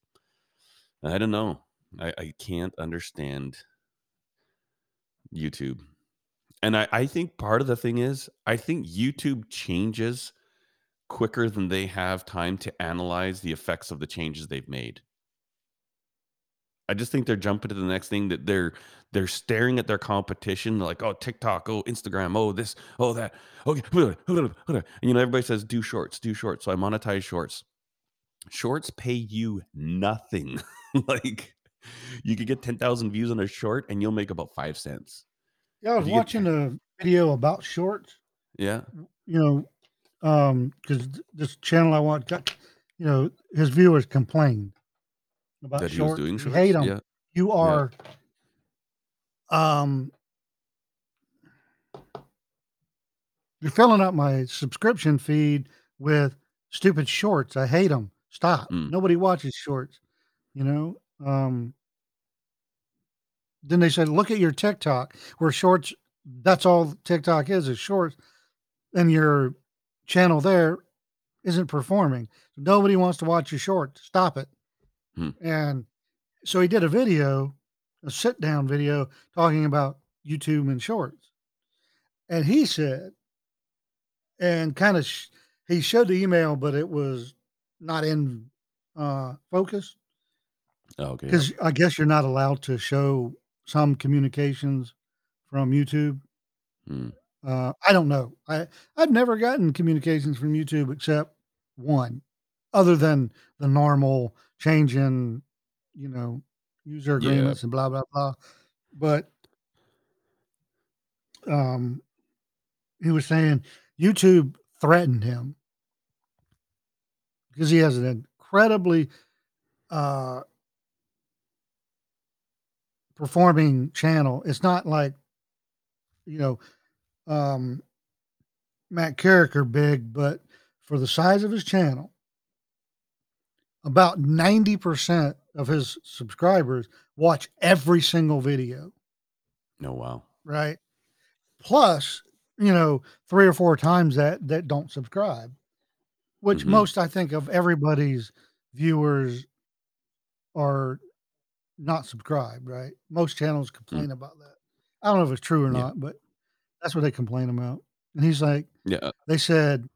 I don't know. I, I can't understand YouTube. And I, I think part of the thing is, I think YouTube changes quicker than they have time to analyze the effects of the changes they've made. I just think they're jumping to the next thing that they're they're staring at their competition. Like oh TikTok oh Instagram oh this oh that okay and you know everybody says do shorts do shorts. So I monetize shorts. Shorts pay you nothing. *laughs* Like you could get 10,000 views on a short and you'll make about 5 cents. Yeah, I was you get watching a video about shorts. yeah. You know, um, because this channel I watch got, you know, his viewers complained about that he was shorts. doing You shorts hate them. yeah You yeah are, um, you're filling up my subscription feed with stupid shorts. I hate them. Stop. mm, Nobody watches shorts. You know. Um, then they said, look at your TikTok where shorts. That's all TikTok is is shorts, and your channel there isn't performing. Nobody wants to watch your shorts. Stop it. hmm, And so he did a video, a sit down video talking about YouTube and shorts. And he said, and kind of, sh- he showed the email, but it was not in uh, focus oh, okay because I guess you're not allowed to show some communications from YouTube. mm, Uh, I don't know. I I've never gotten communications from YouTube except one, other than the normal change in, you know, user yeah agreements and blah blah blah. But um, he was saying YouTube threatened him because he has an incredibly uh, performing channel. It's not like you know um, Matt Carriker big, but for the size of his channel, about 90% of his subscribers watch every single video, no wow right? Plus, you know, three or four times that that don't subscribe, which hmm most I think of everybody's viewers are not subscribed, right? Most channels mm, complain about that. I don't know if it's true or yeah not, but that's what they complain about. And he's like, yeah they said,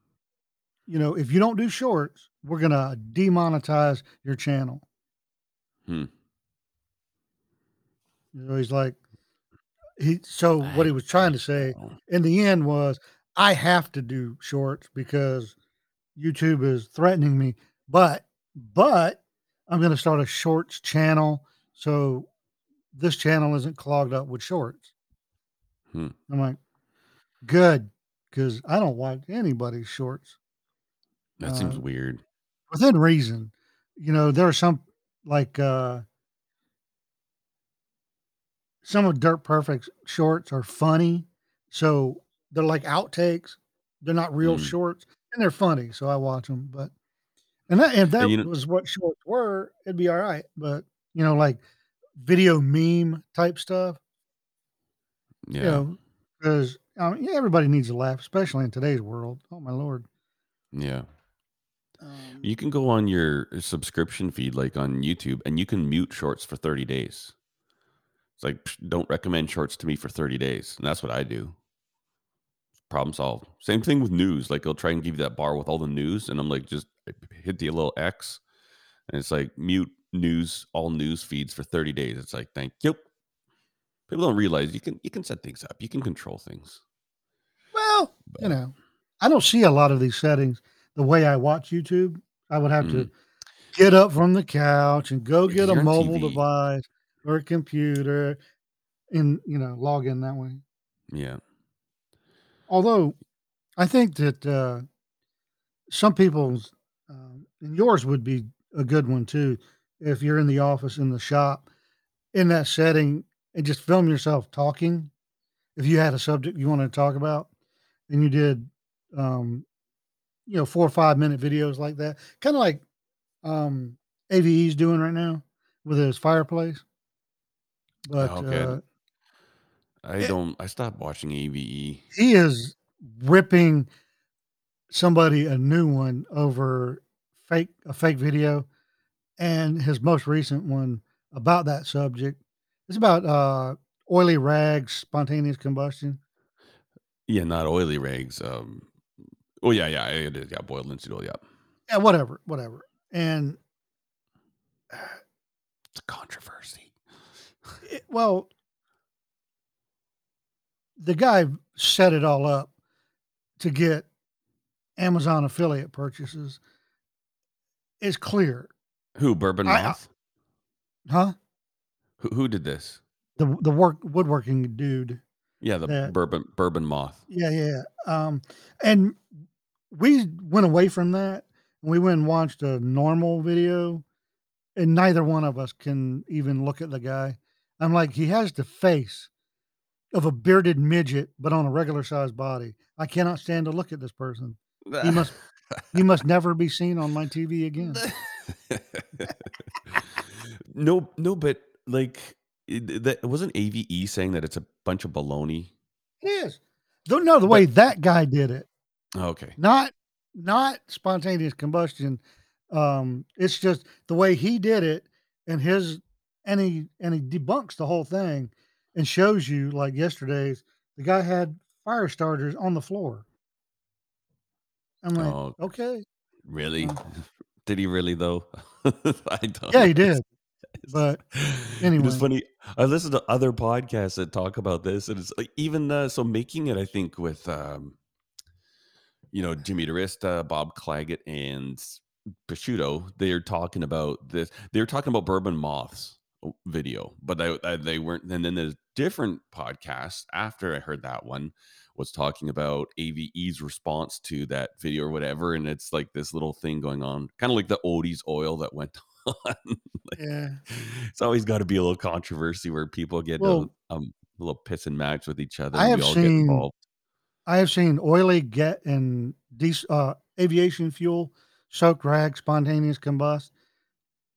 you know, if you don't do shorts, we're gonna demonetize your channel. hmm. You know, he's like, he. So what he was trying to say in the end was, I have to do shorts because YouTube is threatening me. But but I'm going to start a shorts channel so this channel isn't clogged up with shorts. Hmm. I'm like, good, because I don't watch anybody's shorts That seems uh, weird. within reason. You know, there are some like uh some of Dirt Perfect's shorts are funny, so they're like outtakes. They're not real Mm. shorts, and they're funny, so I watch them. But and that if that And you know was what shorts were, it'd be all right. But you know, like video meme type stuff, you Yeah. know, because um, yeah, everybody needs a laugh, especially in today's world. Oh my lord. Yeah. Um, You can go on your subscription feed, like on YouTube, and you can mute shorts for 30 days. It's like, "Psh, don't recommend shorts to me for 30 days. And that's what I do. Problem solved. Same thing with news. Like, it'll try and give you that bar with all the news. And I'm like, just hit the little X. And it's like, mute news, all news feeds for 30 days. It's like, thank you. People don't realize you can you can set things up. You can control things. well, you know, I don't see a lot of these settings the way I watch YouTube. I would have to mm, get up from the couch and go get a mobile TV. device or a computer and you know log in that way. Yeah. Although I think that uh, some people's um, and yours would be a good one too if you're in the office in the shop in that setting and just film yourself talking if you had a subject you wanted to talk about and you did um, you know four or five minute videos like that kind of like um, AVE's doing right now with his fireplace but Okay. uh, I don't I stopped watching. AVE. he is ripping somebody a new one over fake a fake video and his most recent one about that subject it's about uh oily rags spontaneous combustion Yeah, not oily rags. Um oh yeah, yeah, it is. Yeah, boiled linseed oil, yeah. yeah whatever whatever and *sighs* It's a controversy. it, well the guy set it all up to get amazon affiliate purchases it's clear Who, Bourbon i, I huh Who, who did this? the the work woodworking dude Yeah, the that bourbon bourbon moth. yeah yeah um and we went away from that. We went and watched a normal video and neither one of us can even look at the guy. I'm like he has the face of a bearded midget but on a regular sized body. I cannot stand to look at this person. He must *laughs* he must never be seen on my tv again. *laughs* No, no, but like it, that wasn't AVE saying that it's a bunch of baloney. it is don't know the way But that guy did it. Okay, not not spontaneous combustion. Um it's just the way he did it and his and he and he debunks the whole thing and shows you like yesterday's the guy had fire starters on the floor. I'm like oh, okay. really? uh, *laughs* Did he really though? *laughs* I don't yeah he did *laughs* but anyway, It is funny. I listen to other podcasts that talk about this, and it's like even uh, so making it. I think with um, you know Jimmy DiResta, Bob Clagett, and Picciuto, they're talking about this. They're talking about bourbon moths video, but they uh, they weren't. And then there's different podcasts after I heard that one was talking about AVE's response to that video or whatever, and it's like this little thing going on, kind of like the Odie's oil that went on. *laughs* like, yeah it's always got to be a little controversy where people get a, um, a little piss and match with each other, i have we all get seen involved. i have seen oily get and these uh aviation fuel soaked rag spontaneous combust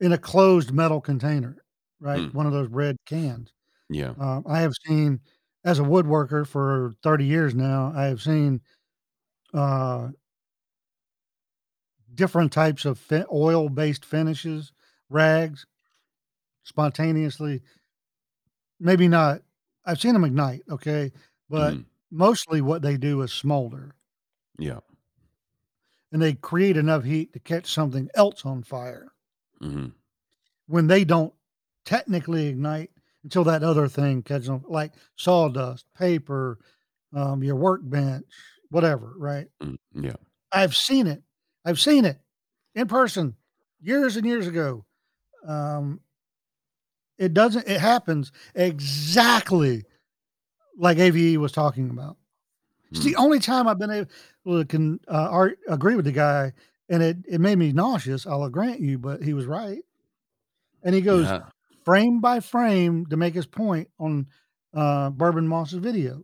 in a closed metal container right Mm, one of those red cans yeah. Um, I have seen, as a woodworker for 30 years now, I have seen uh, different types of fi- oil based finishes, rags, spontaneously. Maybe not, I've seen them ignite, okay, but hmm mostly what they do is smolder Yeah. and they create enough heat to catch something else on fire hmm when they don't technically ignite until that other thing catches on, like sawdust, paper, um, your workbench, whatever, right? Mm, yeah. I've seen it. I've seen it in person years and years ago. Um, it doesn't. It happens exactly like AVE was talking about. It's the Mm, only time I've been able to can uh, ar- agree with the guy, and it it made me nauseous. I'll grant you, but he was right. And he goes yeah. frame by frame to make his point on uh, Bourbon Moth's video.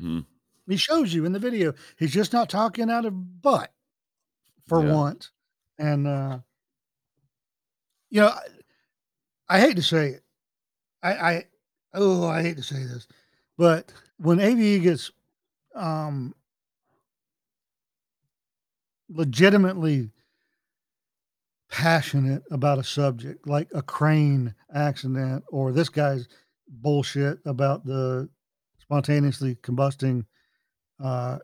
Mm, He shows you in the video. He's just not talking out of butt for yeah. once. And uh, you know, I, I hate to say it. I, I oh, I hate to say this, but when AVE gets um legitimately passionate about a subject like a crane accident or this guy's bullshit about the spontaneously combusting uh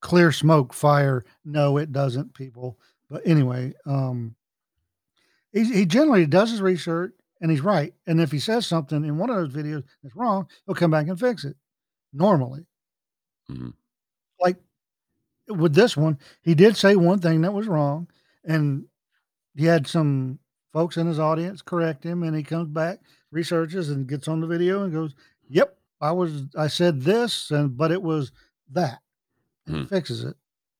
clear smoke fire no it doesn't people but anyway um he, he generally does his research and he's right and if he says something in one of those videos that's wrong he'll come back and fix it normally mhm, like with this one, he did say one thing that was wrong, and he had some folks in his audience correct him, and he comes back, researches, and gets on the video and goes, "Yep, I was, I said this, and but it was that," and he Hmm. fixes it.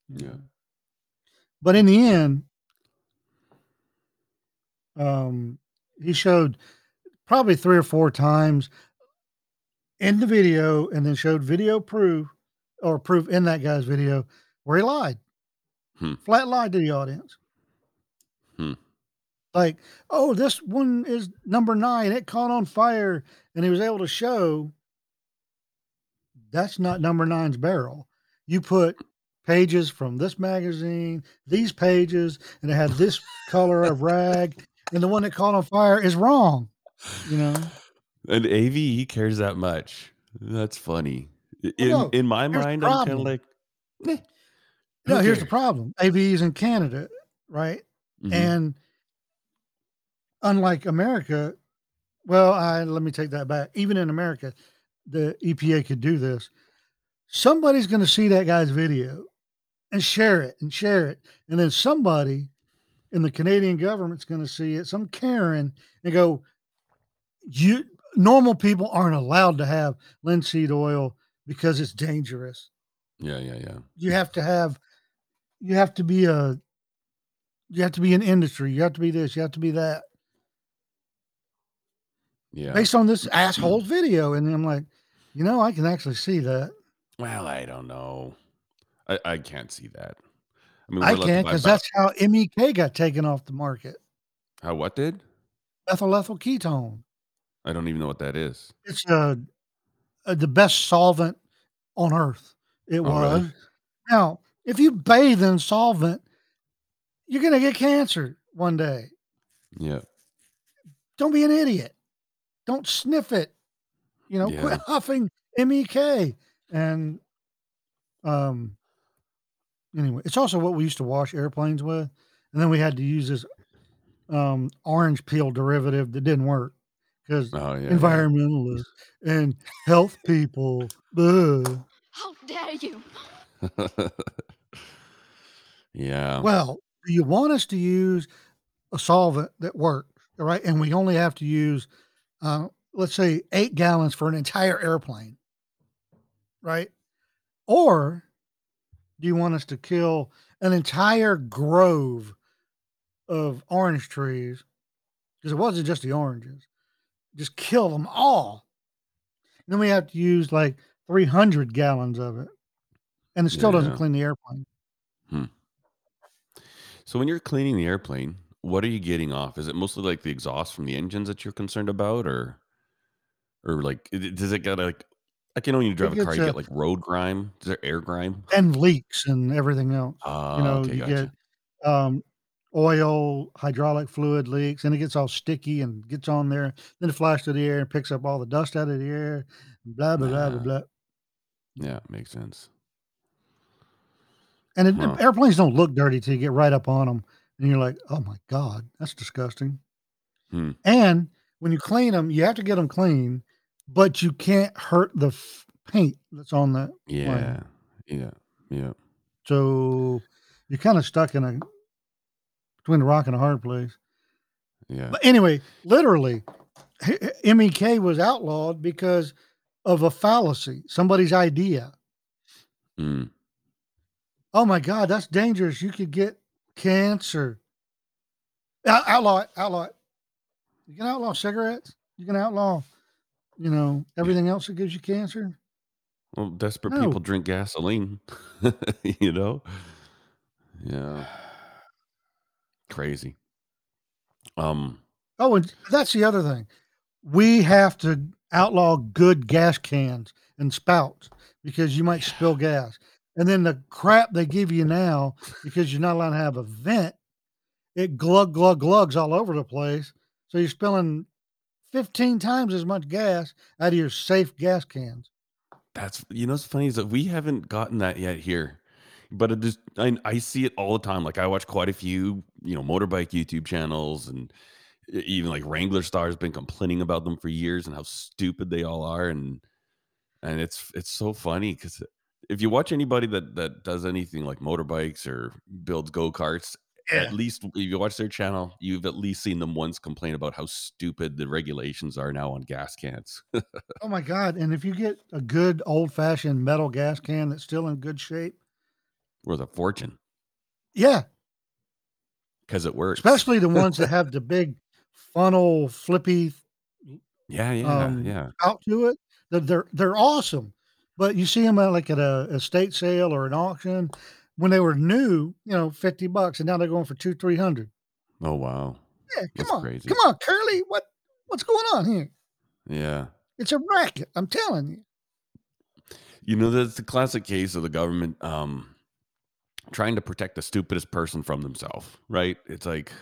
Yeah. But in the end, um, he showed probably three or four times in the video, and then showed video proof or proof in that guy's video where he lied, Hmm. flat lied to the audience. Hmm. Like, oh, this one is number nine. It caught on fire, and he was able to show that's not number nine's barrel. You put pages from this magazine, these pages, and it had this color of rag, and the one that caught on fire is wrong. You know, And AVE cares that much. That's funny. In no, in my mind, I'm kind of like, "Eh, no. Here's the problem: AV is in Canada, right? Mhm, And unlike America, well, I let me take that back. Even in America, the EPA could do this. Somebody's going to see that guy's video and share it and share it, and then somebody in the Canadian government's going to see it, some Karen, and go, "You normal people aren't allowed to have linseed oil because it's dangerous. Yeah, yeah, yeah. You have to have, you have to be a, you have to be an industry. You have to be this. You have to be that." Yeah. based on this asshole's *clears throat* video. And I'm like, you know, I can actually see that. Well, I don't know. I, I can't see that. I mean, I we're allowed to can't because that's how MEK got taken off the market. how what did? Methyl ethyl ketone. I don't even know what that is. It's uh, uh, the best solvent on earth. It Oh, was. really? Now, if you bathe in solvent, you're going to get cancer one day. Yeah. Don't be an idiot. Don't sniff it. You know, Yeah. quit *laughs* huffing MEK. And um, anyway, it's also what we used to wash airplanes with. And then we had to use this um, orange peel derivative that didn't work because Oh, yeah. environmentalists and health people. ugh. How dare you? Yeah. *laughs* yeah. Well, do you want us to use a solvent that works, all right? And we only have to use, uh, let's say, eight gallons for an entire airplane, right? Or do you want us to kill an entire grove of orange trees? Because it wasn't just the oranges, just kill them all. And then we have to use like 300 gallons of it. And it still doesn't clean the airplane. Hmm. So when you're cleaning the airplane, what are you getting off? Is it mostly like the exhaust from the engines that you're concerned about, or, or like does it get like, like you know when you drive a car, you get like road grime? Is there air grime? And leaks and everything else. Ah, you know, okay, you gotcha. get um, oil, hydraulic fluid leaks, and it gets all sticky and gets on there. Then it flies through the air and picks up all the dust out of the air. Blah blah blah blah Ah. blah. Yeah, makes sense. And it, Huh. airplanes don't look dirty till you get right up on them, and you're like, "Oh my god, that's disgusting." Hmm. And when you clean them, you have to get them clean, but you can't hurt the f- paint that's on that Yeah. plane. Yeah. Yeah. So you're kind of stuck in a between a rock and a hard place. Yeah. But anyway, literally, MEK was outlawed because of a fallacy, somebody's idea. Mm. Oh my God, that's dangerous. You could get cancer. Out- outlaw it. Outlaw it. You can outlaw cigarettes. You can outlaw, you know, everything else that gives you cancer. Well, desperate No. people drink gasoline, *laughs* you know? Yeah. Crazy. Um, Oh, and that's the other thing. We have to outlaw good gas cans and spouts because you might spill *sighs* gas. And then the crap they give you now because you're not allowed to have a vent, it glug glug glugs all over the place. So you're spilling 15 times as much gas out of your safe gas cans. that's you know what's funny is that we haven't gotten that yet here. But it just I, I see it all the time. Like I watch quite a few, you know, motorbike YouTube channels and even like Wranglerstar's been complaining about them for years and how stupid they all are and and it's it's so funny because if you watch anybody that that does anything like motorbikes or builds go-karts at least if you watch their channel you've at least seen them once complain about how stupid the regulations are now on gas cans. *laughs* Oh my God. And if you get a good old fashioned metal gas can that's still in good shape, worth a fortune. Yeah, because it works. Especially the ones that have *laughs* the big funnel flippy yeah yeah um, yeah. out to it. They're they're, they're awesome, but you see them at like at a estate sale or an auction when they were new, you know, fifty bucks, and now they're going for two three hundred. oh wow Yeah, come That's on, crazy. come on, Curly, what what's going on here? yeah It's a racket. I'm telling you. you know that's the classic case of the government um trying to protect the stupidest person from themselves right it's like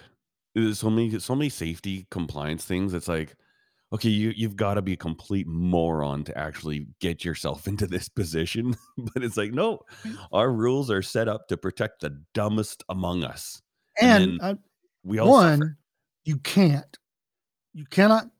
there's so many so many safety compliance things it's like okay you you've got to be a complete moron to actually get yourself *laughs* into this position *laughs* but it's like no our rules are set up to protect the dumbest among us And, then uh, we all suffer. one, you can't, you cannot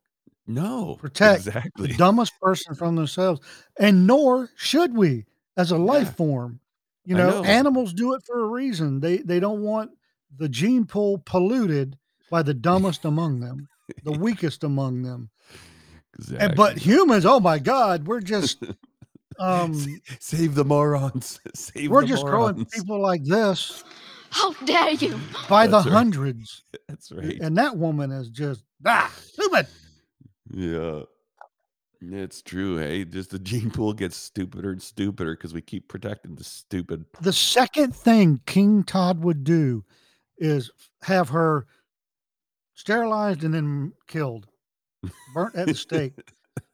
no protect exactly the dumbest person from themselves, and nor should we as a life Yeah. form. You know, know. animals do it for a reason. They they don't want the gene pool polluted by the dumbest among them, the weakest among them. *laughs* exactly. And, but humans, oh my God, we're just *laughs* um save the morons *laughs* save we're the just growing people like this How dare you? by the That's right. hundreds. that's right And that woman is just ah stupid. Yeah. It's true. Hey, just the gene pool gets stupider and stupider because we keep protecting the stupid. The second thing King Todd would do is have her sterilized and then killed, burnt at the stake.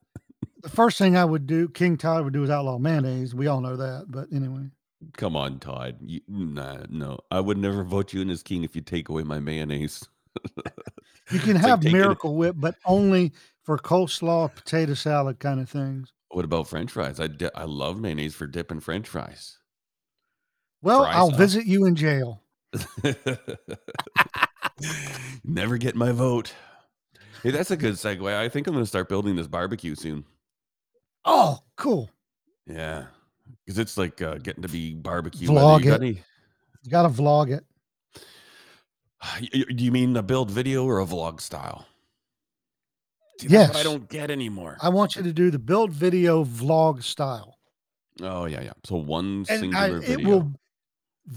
*laughs* the first thing I would do, King Todd would do is outlaw mayonnaise. We all know that, but anyway. Come on, Todd. You, nah, no, I would never vote you in as king if you take away my mayonnaise. *laughs* You can It's like have taking- Miracle Whip, but only for coleslaw, potato salad kind of things. What about French fries? I di- I love mayonnaise for dipping French fries. Well, Fry I'll sauce. visit you in jail. *laughs* *laughs* Never get my vote. Hey, that's a good segue. I think I'm going to start building this barbecue soon. Oh, cool. Yeah, because it's like uh, getting to be barbecue. Vlog. You Got any... You got to vlog it. *sighs* Do you mean a build video or a vlog style? See, what I don't get anymore. I want you to do the build video vlog style. oh yeah, yeah. So one And I, it video. will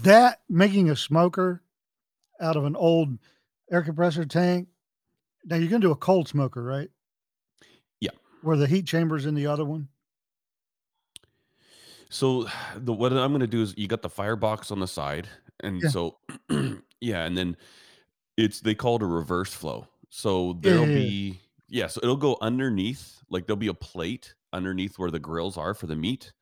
that making a smoker out of an old air compressor tank. Now you're gonna do a cold smoker, right? Yeah. Where the heat chamber's in the other one. So *sighs* the what I'm going to do is you got the firebox on the side, and Yeah. so *clears throat* yeah, and then it's they call it a reverse flow. So there'll yeah, yeah. be yeah, so it'll go underneath, like there'll be a plate underneath where the grills are for the meat,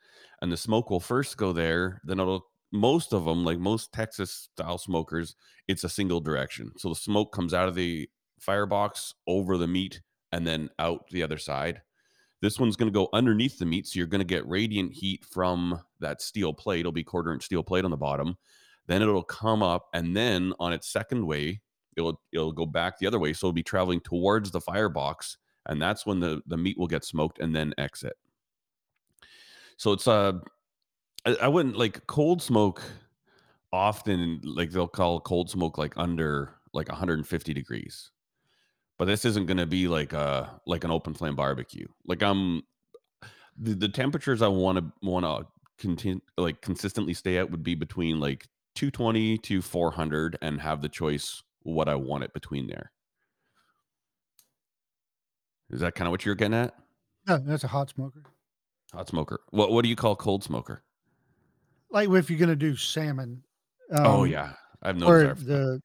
and the smoke will first go there. Then it'll most of them, like most Texas style smokers, it's a single direction. So the smoke comes out of the firebox over the meat and then out the other side. This one's going to go underneath the meat, so you're going to get radiant heat from that steel plate. It'll be quarter inch steel plate on the bottom. Then it'll come up, and then on its second way, it'll it'll go back the other way. So it'll be traveling towards the firebox, and that's when the the meat will get smoked and then exit. So it's uh I, I wouldn't like cold smoke often like they'll call cold smoke like under like 150 degrees. But this isn't going to be like a like an open flame barbecue. Like I'm the, the temperatures I want to want to continue like consistently stay at would be between like 220 to 400 and have the choice what I want it between there. Is that kind of what you're getting at? No, that's a hot smoker. Hot smoker. What what do you call cold smoker? Like if you're gonna do salmon. oh Um, yeah, I've no where desire for that. the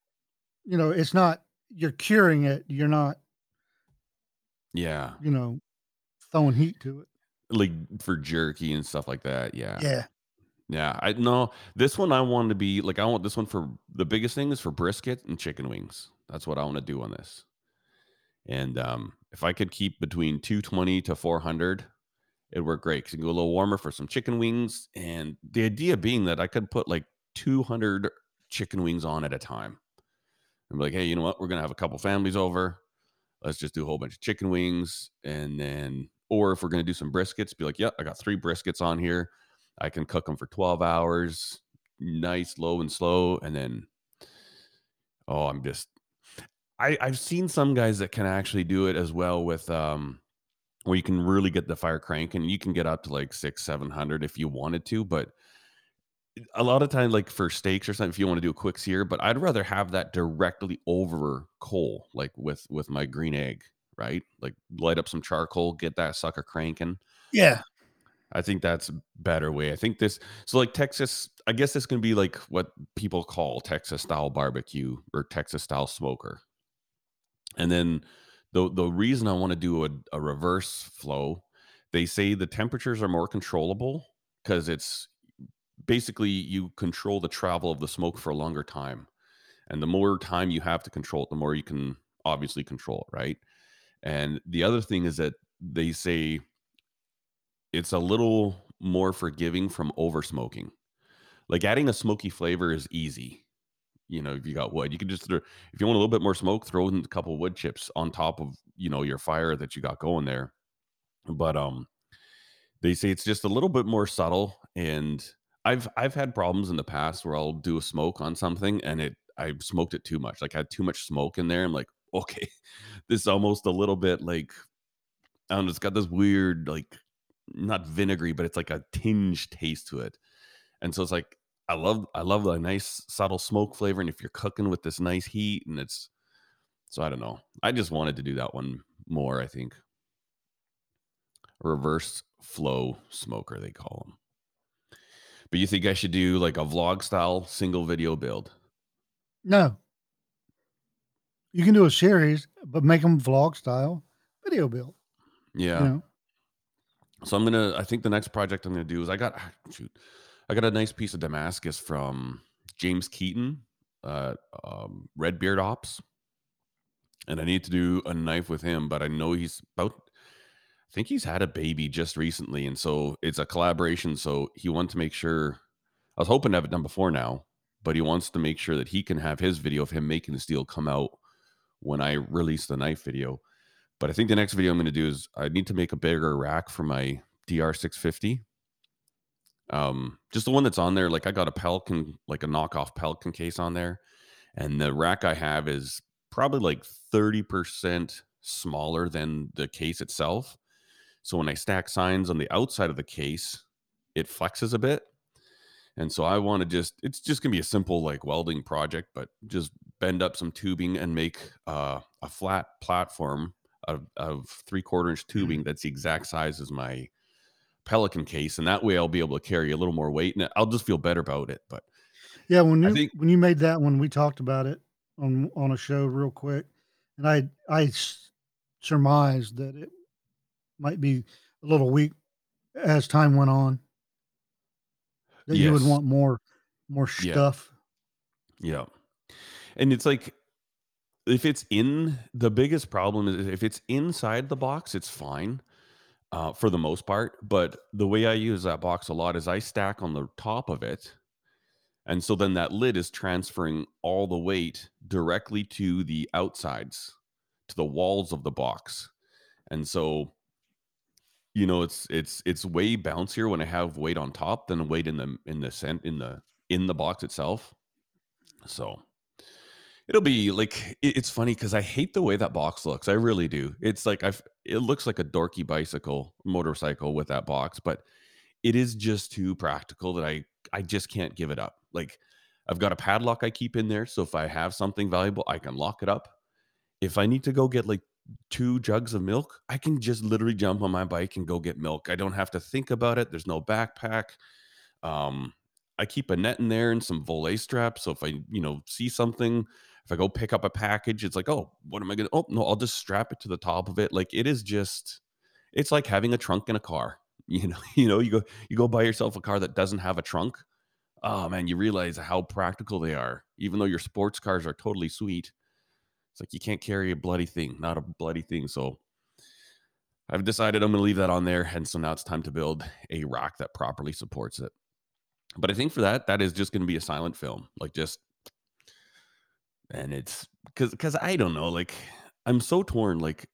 you know it's not you're curing it. You're not Yeah, you know throwing heat to it. like for jerky and stuff like that. Yeah, Yeah. yeah. I no this one I want to be like I want this one for the biggest thing is for brisket and chicken wings. That's what I want to do on this. And um, if I could keep between 220 to 400, it'd work great because you can go a little warmer for some chicken wings. And the idea being that I could put like 200 chicken wings on at a time. And be like, hey, you know what? We're gonna have a couple families over. Let's just do a whole bunch of chicken wings, and then, or if we're gonna do some briskets, be like, yeah, I got three briskets on here. I can cook them for 12 hours, nice, low and slow, and then, oh, I'm just I I've seen some guys that can actually do it as well with um where you can really get the fire cranking. You can get up to like six, seven hundred if you wanted to, but a lot of time, like for steaks or something, if you want to do a quick sear, but I'd rather have that directly over coal, like with with my green egg, right? Like light up some charcoal, get that sucker cranking. Yeah. I think that's a better way. I think this so like Texas, I guess this can be like what people call Texas style barbecue or Texas style smoker. And then the the reason I want to do a, a reverse flow, they say the temperatures are more controllable because it's basically you control the travel of the smoke for a longer time. And the more time you have to control it, the more you can obviously control it, right? And the other thing is that they say it's a little more forgiving from over smoking. Like adding a smoky flavor is easy. You know, if you got wood, you can just throw, if you want a little bit more smoke, throw in a couple wood chips on top of, you know, your fire that you got going there. But um they say it's just a little bit more subtle and I've I've had problems in the past where I'll do a smoke on something and it I smoked it too much. Like I had too much smoke in there. I'm like, *laughs* okay, this is almost a little bit like I don't know, it's got this weird, like not vinegary, but it's like a tinge taste to it. And so it's like I love I love the nice subtle smoke flavor. And if you're cooking with this nice heat and it's so I don't know. I just wanted to do that one more, I think. Reverse flow smoker, they call them. But you think I should do like a vlog style single video build? No. You can do a series, but make them vlog style video build. Yeah. You know. So I'm gonna. I think the next project I'm gonna do is I got ah, shoot, I got a nice piece of Damascus from James Keaton, uh, um, Redbeard Ops, and I need to do a knife with him. But I know he's about. I think he's had a baby just recently, and so it's a collaboration. So he wants to make sure. I was hoping to have it done before now, but he wants to make sure that he can have his video of him making the steel come out when I release the knife video. But I think the next video I'm going to do is I need to make a bigger rack for my DR650. Um, just the one that's on there. Like I got a Pelican, like a knockoff Pelican case on there, and the rack I have is probably like 30% smaller than the case itself. So when I stack signs on the outside of the case, it flexes a bit. And so I want to just, it's just going to be a simple like welding project, but just bend up some tubing and make uh, a flat platform of, of three quarter inch tubing that's the exact size as my Pelican case. And that way I'll be able to carry a little more weight and I'll just feel better about it. But Yeah, when you think- when you made that one, we talked about it on on a show real quick, and I I surmised that it might be a little weak as time went on. That you would want more more Yeah. stuff. Yeah. And it's like if it's in the biggest problem is if it's inside the box, it's fine uh, for the most part. But the way I use that box a lot is I stack on the top of it. And so then that lid is transferring all the weight directly to the outsides, to the walls of the box. And so You know, it's it's it's way bouncier when I have weight on top than weight in the in the cent in the in the box itself. So it'll be like it- it's funny because I hate the way that box looks. I really do. It's like I've it looks like a dorky bicycle motorcycle with that box, but it is just too practical that I I just can't give it up. Like I've got a padlock I keep in there, so if I have something valuable, I can lock it up. If I need to go get like 2 jugs of milk, I can just literally jump on my bike and go get milk. I don't have to think about it. There's no backpack. Um, I keep a net in there and some Voile straps. So if I, you know, see something, if I go pick up a package, it's like, oh, what am I gonna? Oh no, I'll just strap it to the top of it. Like it is just, it's like having a trunk in a car. *laughs* You know, you know, you go you go buy yourself a car that doesn't have a trunk. Oh man, you realize how practical they are. Even though your sports cars are totally sweet, it's like you can't carry a bloody thing, not a bloody thing. So I've decided I'm gonna leave that on there, and so now it's time to build a rack that properly supports it. But I think for that, that is just gonna be a silent film, like, just and it's because because I don't know, like, I'm so torn, like,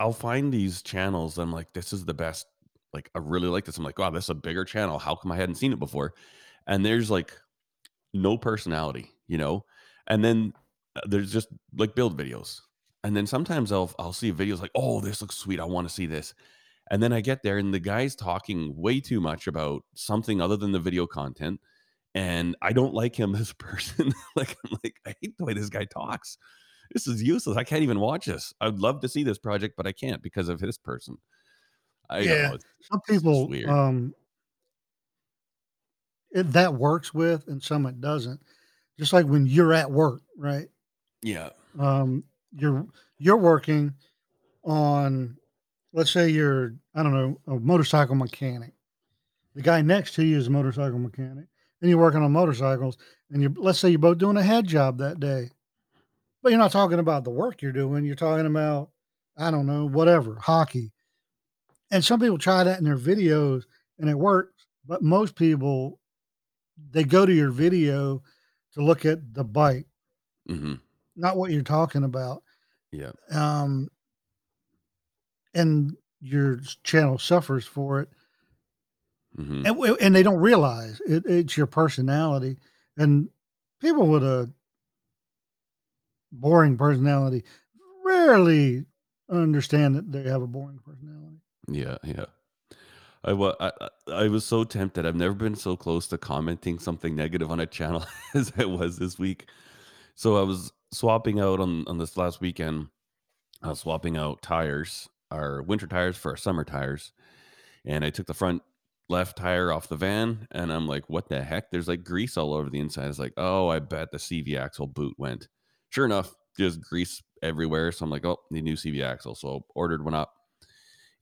I'll find these channels, I'm like, "This is the best," like, "I really like this." I'm like, "Wow, this is a bigger channel, how come I hadn't seen it before?" And there's, like, no personality, you know? And then, uh, there's just, like, build videos. And then sometimes I'll I'll see videos like, "Oh, this looks sweet, I wanna see this." And then I get there and the guy's talking way too much about something other than the video content, and I don't like him as a person. *laughs* Like, I'm like, "I hate the way this guy talks. This is useless. I can't even watch this. I'd love to see this project, but I can't because of his person." I Yeah, know, some people, um, it that works with and some it doesn't. Just like when you're at work, right? Yeah. Um, you're you're working on let's say you're, I don't know, a motorcycle mechanic. The guy next to you is a motorcycle mechanic, and you're working on motorcycles, and you let's say you're both doing a head job that day, but you're not talking about the work you're doing, you're talking about, I don't know, whatever, hockey. And some people try that in their videos and it works, but most people they go to your video to look at the bike, Mhm. not what you're talking about. Yeah. Um, and your channel suffers for it, Mhm. and and they don't realize it, it's your personality. And people with a boring personality rarely understand that they have a boring personality. Yeah, yeah. I wa I I I was so tempted. I've never been so close to commenting something negative on a channel *laughs* as I was this week. So I was swapping out on on this last weekend. I was swapping out tires, our winter tires for our summer tires, and I took the front left tire off the van, and I'm like, "What the heck?" There's like grease all over the inside. It's like, "Oh, I bet the CV axle boot went." Sure enough, just grease everywhere. So I'm like, "Oh, the new CV axle." So ordered one up,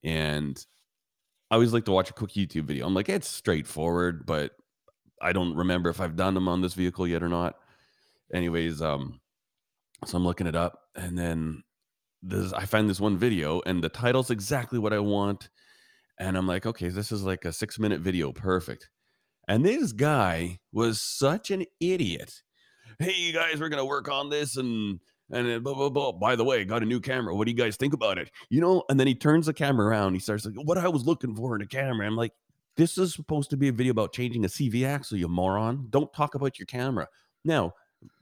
and I always like to watch a quick YouTube video. I'm like, it's straightforward, but I don't remember if I've done them on this vehicle yet or not. Anyways, um, so I'm looking it up, and then this I find this one video, and the title's exactly what I want, and I'm like, okay, this is like a six minute video, perfect. And this guy was such an idiot hey, you guys, we're gonna work on this and and blah blah blah. By the way, got a new camera. What do you guys think about it? You know, and then he turns the camera around. He starts like, what I was looking for in a camera. I'm like, this is supposed to be a video about changing a CV axle, you moron. Don't talk about your camera. Now,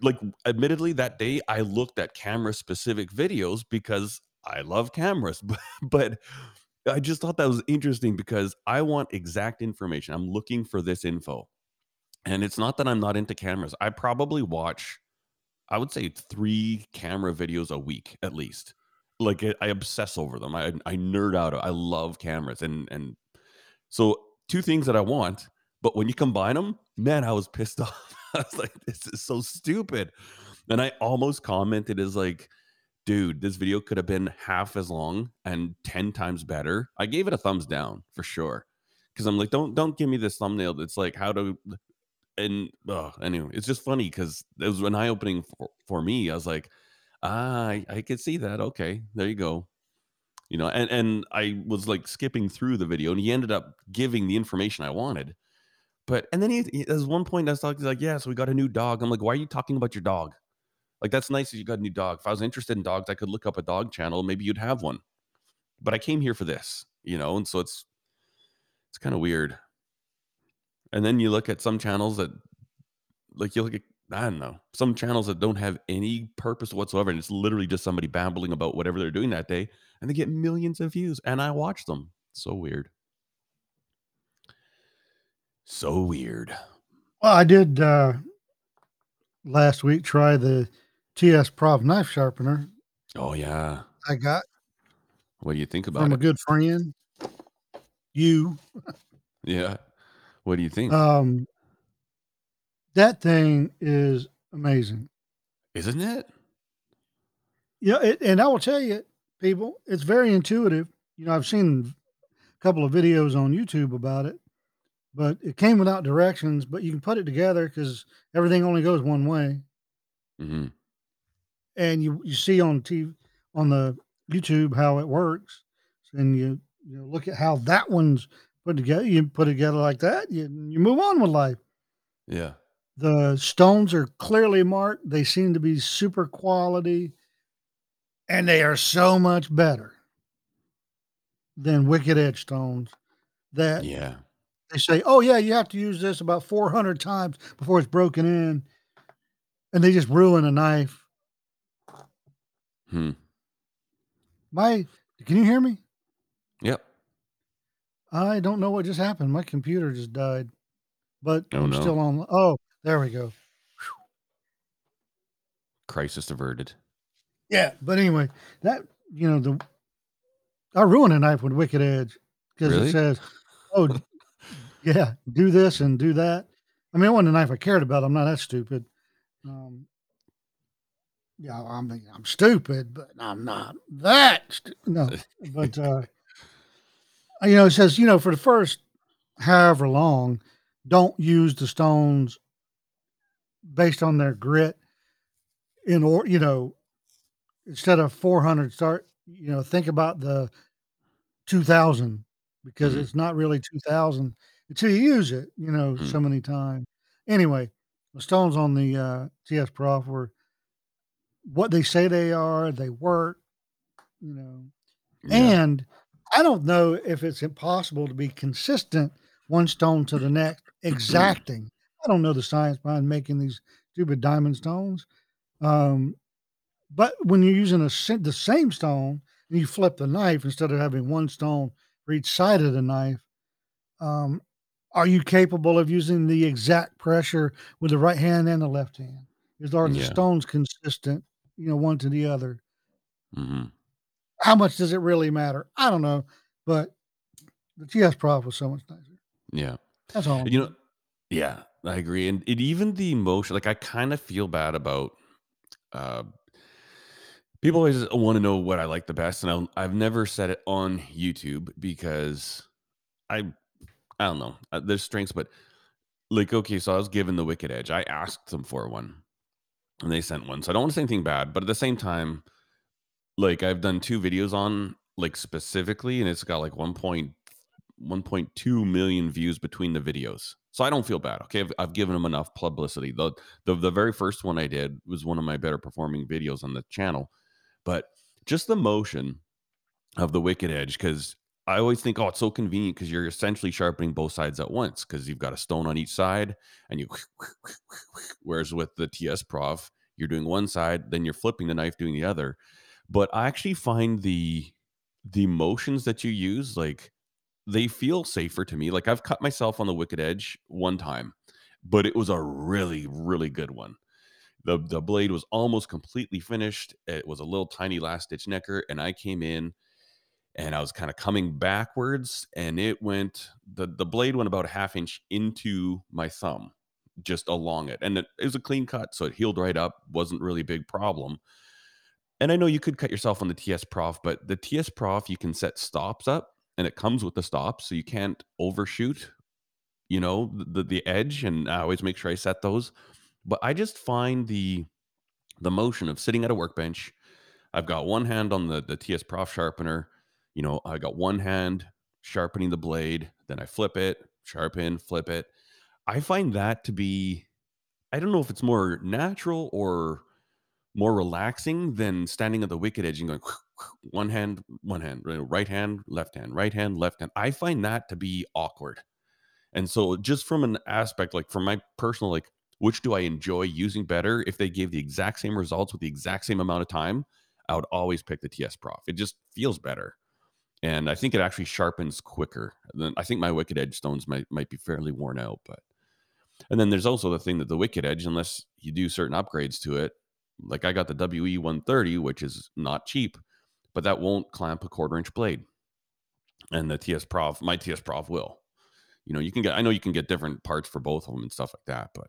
like admittedly, that day I looked at camera specific videos because I love cameras, *laughs* but I just thought that was interesting because I want exact information. I'm looking for this info. And it's not that I'm not into cameras. I probably watch, I would say 3 camera videos a week at least. Like, I obsess over them. I I nerd out. I love cameras and and so 2 things that I want, but when you combine them, man, I was pissed *laughs* off. I was like, "This is so stupid." And I almost commented as like, "Dude, this video could have been half as long and 10 times better." I gave it a thumbs down for sure, Cause I'm like, "Don't don't give me this thumbnail that's like how to and, ugh, anyway, it's just funny because it was an eye opening for for me. I was like, "Ah, I I could see that. Okay, there you go." You know, and and I was, like, skipping through the video, and he ended up giving the information I wanted. But and then he he there's one point I talking, he's like, "Yeah, so we got a new dog." I'm like, "Why are you talking about your dog? Like, that's nice that you got a new dog. If I was interested in dogs, I could look up a dog channel, maybe you'd have one. But I came here for this." You know, and so it's It's kinda weird. And then you look at some channels that like, you look at I don't know, some channels that don't have any purpose whatsoever, and it's literally just somebody babbling about whatever they're doing that day, and they get millions of views, and I watch them. So weird. So weird. Well, I did uh, last week try the TS Prof knife sharpener Oh, yeah. I got What do you think about it? from a good friend. You, Yeah. What do you think? um, that thing is amazing. Isn't it? Yeah, it, and I will tell you, people, it's very intuitive. You know, I've seen a couple of videos on YouTube about it, but it came without directions. But you can put it together because everything only goes one way, Mhm. And you you see on TV on the YouTube how it works, and you you know, look at how that one's put together. You put it together like that, you you move on with life. Yeah. The stones are clearly marked. They seem to be super quality, and they are so much better than Wicked Edge stones that Yeah. they say, "Oh, yeah, you have to use this about 400 times before it's broken in," and they just ruin a knife. Hmm. My can you hear me? Yep. I don't know what just happened. My computer just died, but Oh, I'm no. still on. Oh, there we go. Crisis averted. Yeah, but anyway, that you know the I ruined a knife with Wicked Edge because Really? it says, "Oh, *laughs* yeah, do this and do that." I mean, it wasn't a knife I cared about. I'm not that stupid. Um, yeah, I mean, I'm stupid, but I'm not that. Stu- no, but uh, you know, it says you know for the first however long, don't use the stones based on their grit in or you know instead of 400 start you know think about the 2000 because Mhm. it's not really 2000 until you use it you know Mhm. so many times anyway the stones on the uh ts prof were what they say they are they work you know Yeah. and i don't know if it's impossible to be consistent one stone to the next *clears throat* exacting i don't know the science behind making these stupid diamond stones um but when you're using a the same stone and you flip the knife instead of having one stone for each side of the knife, um, are you capable of using the exact pressure with the right hand and the left hand? Is are the Yeah. stones consistent, you know, one to the other? Mhm. How much does it really matter? I don't know, but the TS Prof was so much nicer. Yeah. That's all. You know yeah, I agree, and it even the emotion like, I kinda feel bad about, uh people always wanna know what I like the best, and I'll I've never said it on YouTube because I I don't know, uh, there's strengths, but, like, okay, so I was given the Wicked Edge. I asked them for one, and they sent one, so I don't wanna say anything bad, but at the same time, like, I've done 2 videos on, like, specifically, and it's got, like, 1.1.2 million views between the videos. So I don't feel bad, okay? I've I've given them enough publicity. The the the very first one I did was one of my better performing videos on the channel, but just the motion of the Wicked Edge, because I always think, "Oh, it's so convenient," because you're essentially sharpening both sides at once, because you've got a stone on each side and you *laughs* whereas with the TS Prof, you're doing one side, then you're flipping the knife doing the other. But I actually find the the motions that you use, like, they feel safer to me. Like, I've cut myself on the Wicked Edge one time, but it was a really, really good one. The the blade was almost completely finished. It was a little tiny last stitch necker, and I came in and I was kind of coming backwards, and it went the the blade went about a half inch into my thumb, just along it, and it, it was a clean cut, so it healed right up. wasn't really a big problem. And I know you could cut yourself on the TS Prof, but the TS Prof you can set stops up, and it comes with the stops, so you can't overshoot. You know the the edge, and I always make sure I set those. But I just find the the motion of sitting at a workbench I've got one hand on the the TS Prof sharpener. You know, I got one hand sharpening the blade, then I flip it, sharpen, flip it. I find that to be I don't know if it's more natural or more relaxing than standing at the wicked edge and going *sniffs* one hand, one hand, right right hand, left hand, right hand, left hand. I find that to be awkward. And so just from an aspect, like from my personal, like, which do I enjoy using better? If they gave the exact same results with the exact same amount of time, I would always pick the TS Prof. It just feels better. And I think it actually sharpens quicker. Than, I think my Wicked Edge stones might might be fairly worn out, but and then there's also the thing that the Wicked Edge, unless you do certain upgrades to it, like I got the WE 130, which is not cheap, but that won't clamp a quarter inch blade. And the TS Prof, my TS Prof will. You know, you can get, I know you can get different parts for both of them and stuff like that, but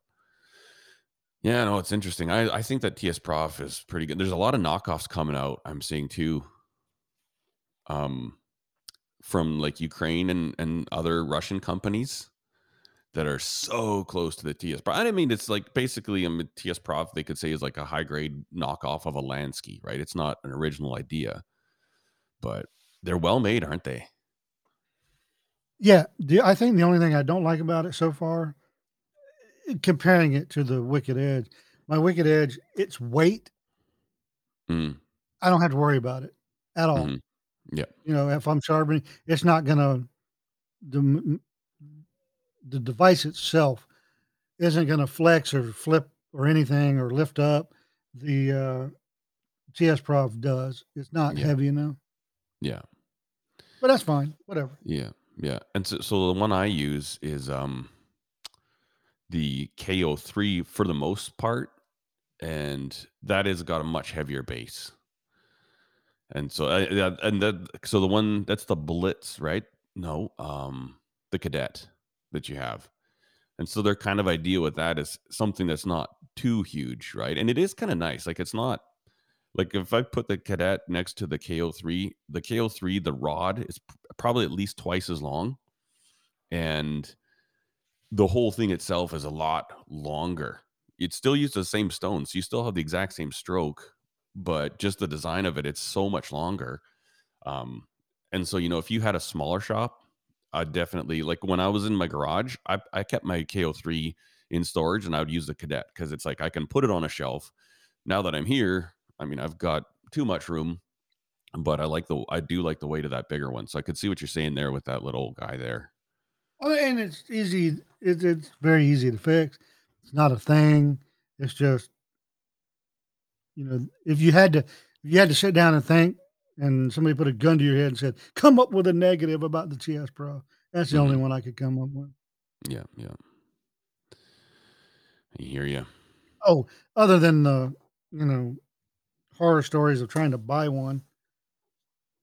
yeah, no, it's interesting. I, I think that TS Prof is pretty good. There's a lot of knockoffs coming out, I'm seeing too. Um, from like Ukraine and, and other Russian companies that are so close to the TS Prof. I mean, it's like basically a TS Prof. They could say is like a high grade knockoff of a Lansky, right? It's not an original idea, but they're well made, aren't they? Yeah, I think the only thing I don't like about it so far, comparing it to the Wicked Edge, my Wicked Edge, its weight, Mm, I don't have to worry about it at all. mhm. Yeah, You know, if I'm sharpening, it's not gonna the m- m- the device itself isn't gonna flex or flip or anything or lift up. The uh, TS Prof does. It's not yeah, heavy enough, yeah, but that's fine. Whatever. yeah, yeah. And so, so the one I use is um the KO3 for the most part, and that has got a much heavier base. And so, I, yeah, and that so the one that's the Blitz, right? No, um, the Kadet that you have. And so their kind of idea with that is something that's not too huge, right? And it is kind of nice. Like it's not like if I put the Kadet next to the KO3, the KO3, the rod is probably at least twice as long, and the whole thing itself is a lot longer. It still uses the same stones, so you still have the exact same stroke, but just the design of it, it's so much longer. Um, and so you know, if you had a smaller shop, I definitely like when I was in my garage, I, I kept my KO3 in storage and I would use the Kadet because it's like I can put it on a shelf. Now that I'm here, I mean I've got too much room, but I like the I do like the weight of that bigger one. So I could see what you're saying there with that little guy there. Oh, and it's easy. It's it's very easy to fix. It's not a thing. It's just you know, if you had to if you had to sit down and think, and somebody put a gun to your head and said, "Come up with a negative about the TS Pro," that's the only hmm one I could come up with. Yeah, yeah. I hear you. Oh, other than the you know horror stories of trying to buy one.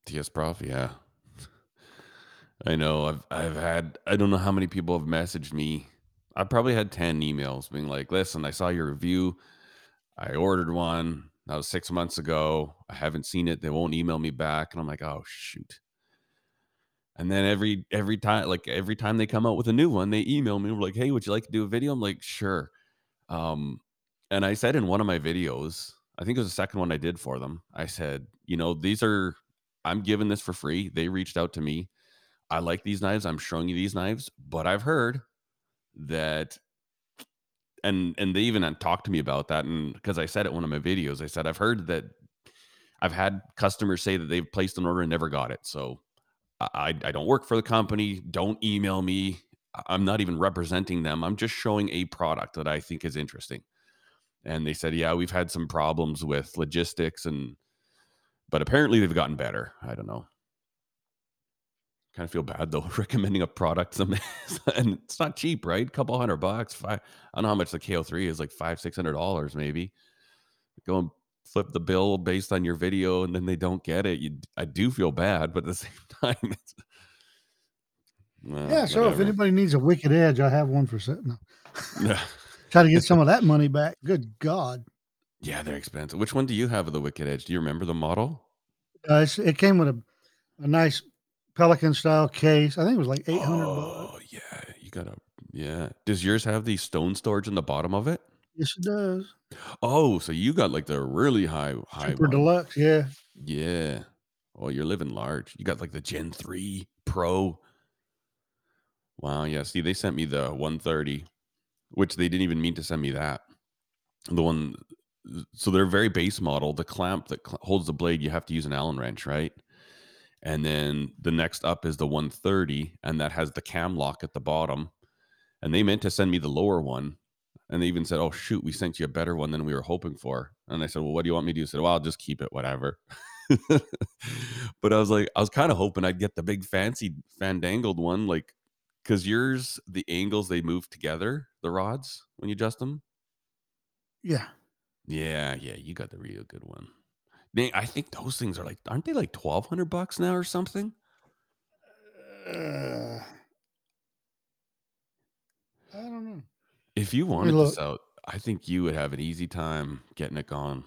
TS Prof, yeah. *laughs* I know. I've I've had I don't know how many people have messaged me. I probably had 10 emails being like, listen, I saw your review. I ordered one. That was six months ago. I haven't seen it. They won't email me back. And I'm like, oh shoot. And then every every time, like every time they come out with a new one, they email me. We're like, hey, would you like to do a video? I'm like, sure. Um, and I said in one of my videos, I think it was the second one I did for them, I said, you know, these are I'm giving this for free. They reached out to me. I like these knives. I'm showing you these knives, but I've heard that and and they even talked to me about that and because I said it one of my videos, I said I've heard that I've had customers say that they've placed an order and never got it. So I I don't work for the company. Don't email me. I'm not even representing them. I'm just showing a product that I think is interesting. And they said, yeah, we've had some problems with logistics and but apparently they've gotten better. I don't know. Kind of feel bad though *laughs* recommending a product some and it's not cheap, right? A couple hundred bucks. Five, I don't know how much the KO3 is, like five, six hundred dollars maybe. Go and flip the bill based on your video, and then they don't get it. You, I do feel bad, but at the *laughs* same time, it's well, Yeah, so if anybody needs a wicked edge, I have one for sale. No. *laughs* Yeah, Try to get some of that money back. Good God. yeah, they're expensive. Which one do you have of the Wicked Edge? Do you remember the model? Uh, it's, it came with a, a nice Pelican style case. I think it was like 800 bucks. Oh yeah, you gotta. Yeah. Does yours have the stone storage in the bottom of it? Yes, it does. Oh, so you got like the really high high Super one. deluxe. Yeah. Yeah. Oh, you're living large. You got like the Gen 3 Pro. Wow. Yeah. See, they sent me the 130, which they didn't even mean to send me that. The one, so they're very base model. The clamp that cl- holds the blade, you have to use an Allen wrench, right? And then the next up is the 130, and that has the cam lock at the bottom. And they meant to send me the lower one. And they even said, Oh, shoot, we sent you a better one than we were hoping for. And I said, Well, what do you want me to do? I said, Well, I'll just keep it, whatever. *laughs* but I was like, I was kind of hoping I'd get the big fancy fandangled one, like, because yours, the angles they move together, the rods when you adjust them. Yeah. Yeah, yeah, you got the real good one. They, I think those things are like, aren't they like twelve hundred bucks now or something? Uh, I don't know. If you wanted look. this out, I think you would have an easy time getting it gone.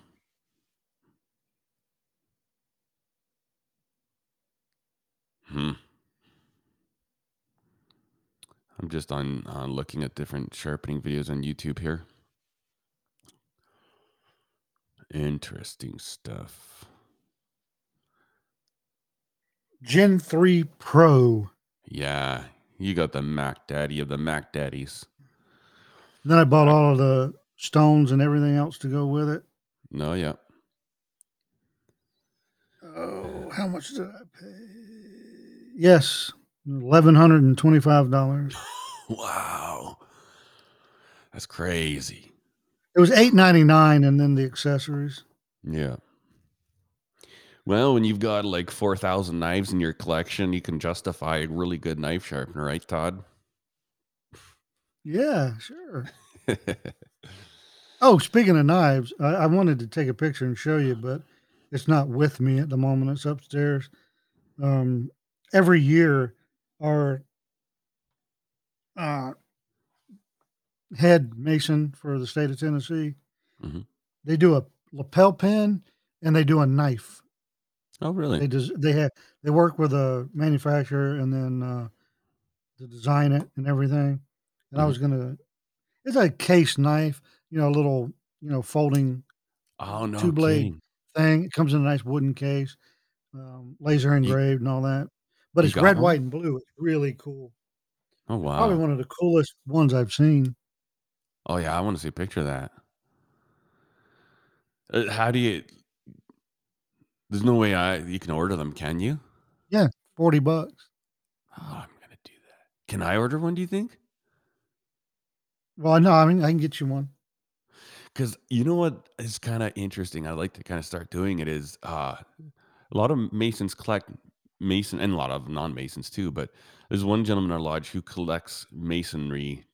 Hmm. I'm just on on looking at different sharpening videos on YouTube here. Interesting stuff. Gen 3 Pro. Yeah, you got the Mac Daddy of the Mac Daddies. Then I bought all of the stones and everything else to go with it. No, yeah. Oh, how much did I pay? Yes, eleven hundred and twenty-five dollars. *laughs* Wow. That's crazy. It was eight ninety-nine, and then the accessories. Yeah. Well, when you've got like 4,000 knives in your collection, you can justify a really good knife sharpener, right, Todd? Yeah, sure. *laughs* Oh, speaking of knives, I, I wanted to take a picture and show you, but it's not with me at the moment. It's upstairs. Um, every year, our uh, head mason for the state of Tennessee, Mhm. they do a lapel pin and they do a knife. oh, really? They just they have they work with a manufacturer and then uh, to design it and everything. And I Mhm. was gonna, it's a case knife, you know, a little you know folding oh, no two blade thing. It comes in a nice wooden case, um, laser engraved and all that. But it's red, one? white, and blue. It's really cool. Oh, wow! Probably one of the coolest ones I've seen. Oh, yeah. I want to see a picture of that. Uh, how do you? There's no way I you can order them, can you? Yeah, forty bucks. Oh, I'm gonna do that. Can I order one? Do you think? Well, no, I mean I can get you one. Because you know what is kind of interesting. I like to kind of start doing it. Is uh, a lot of masons collect mason and a lot of non-masons too. But there's one gentleman in our lodge who collects masonry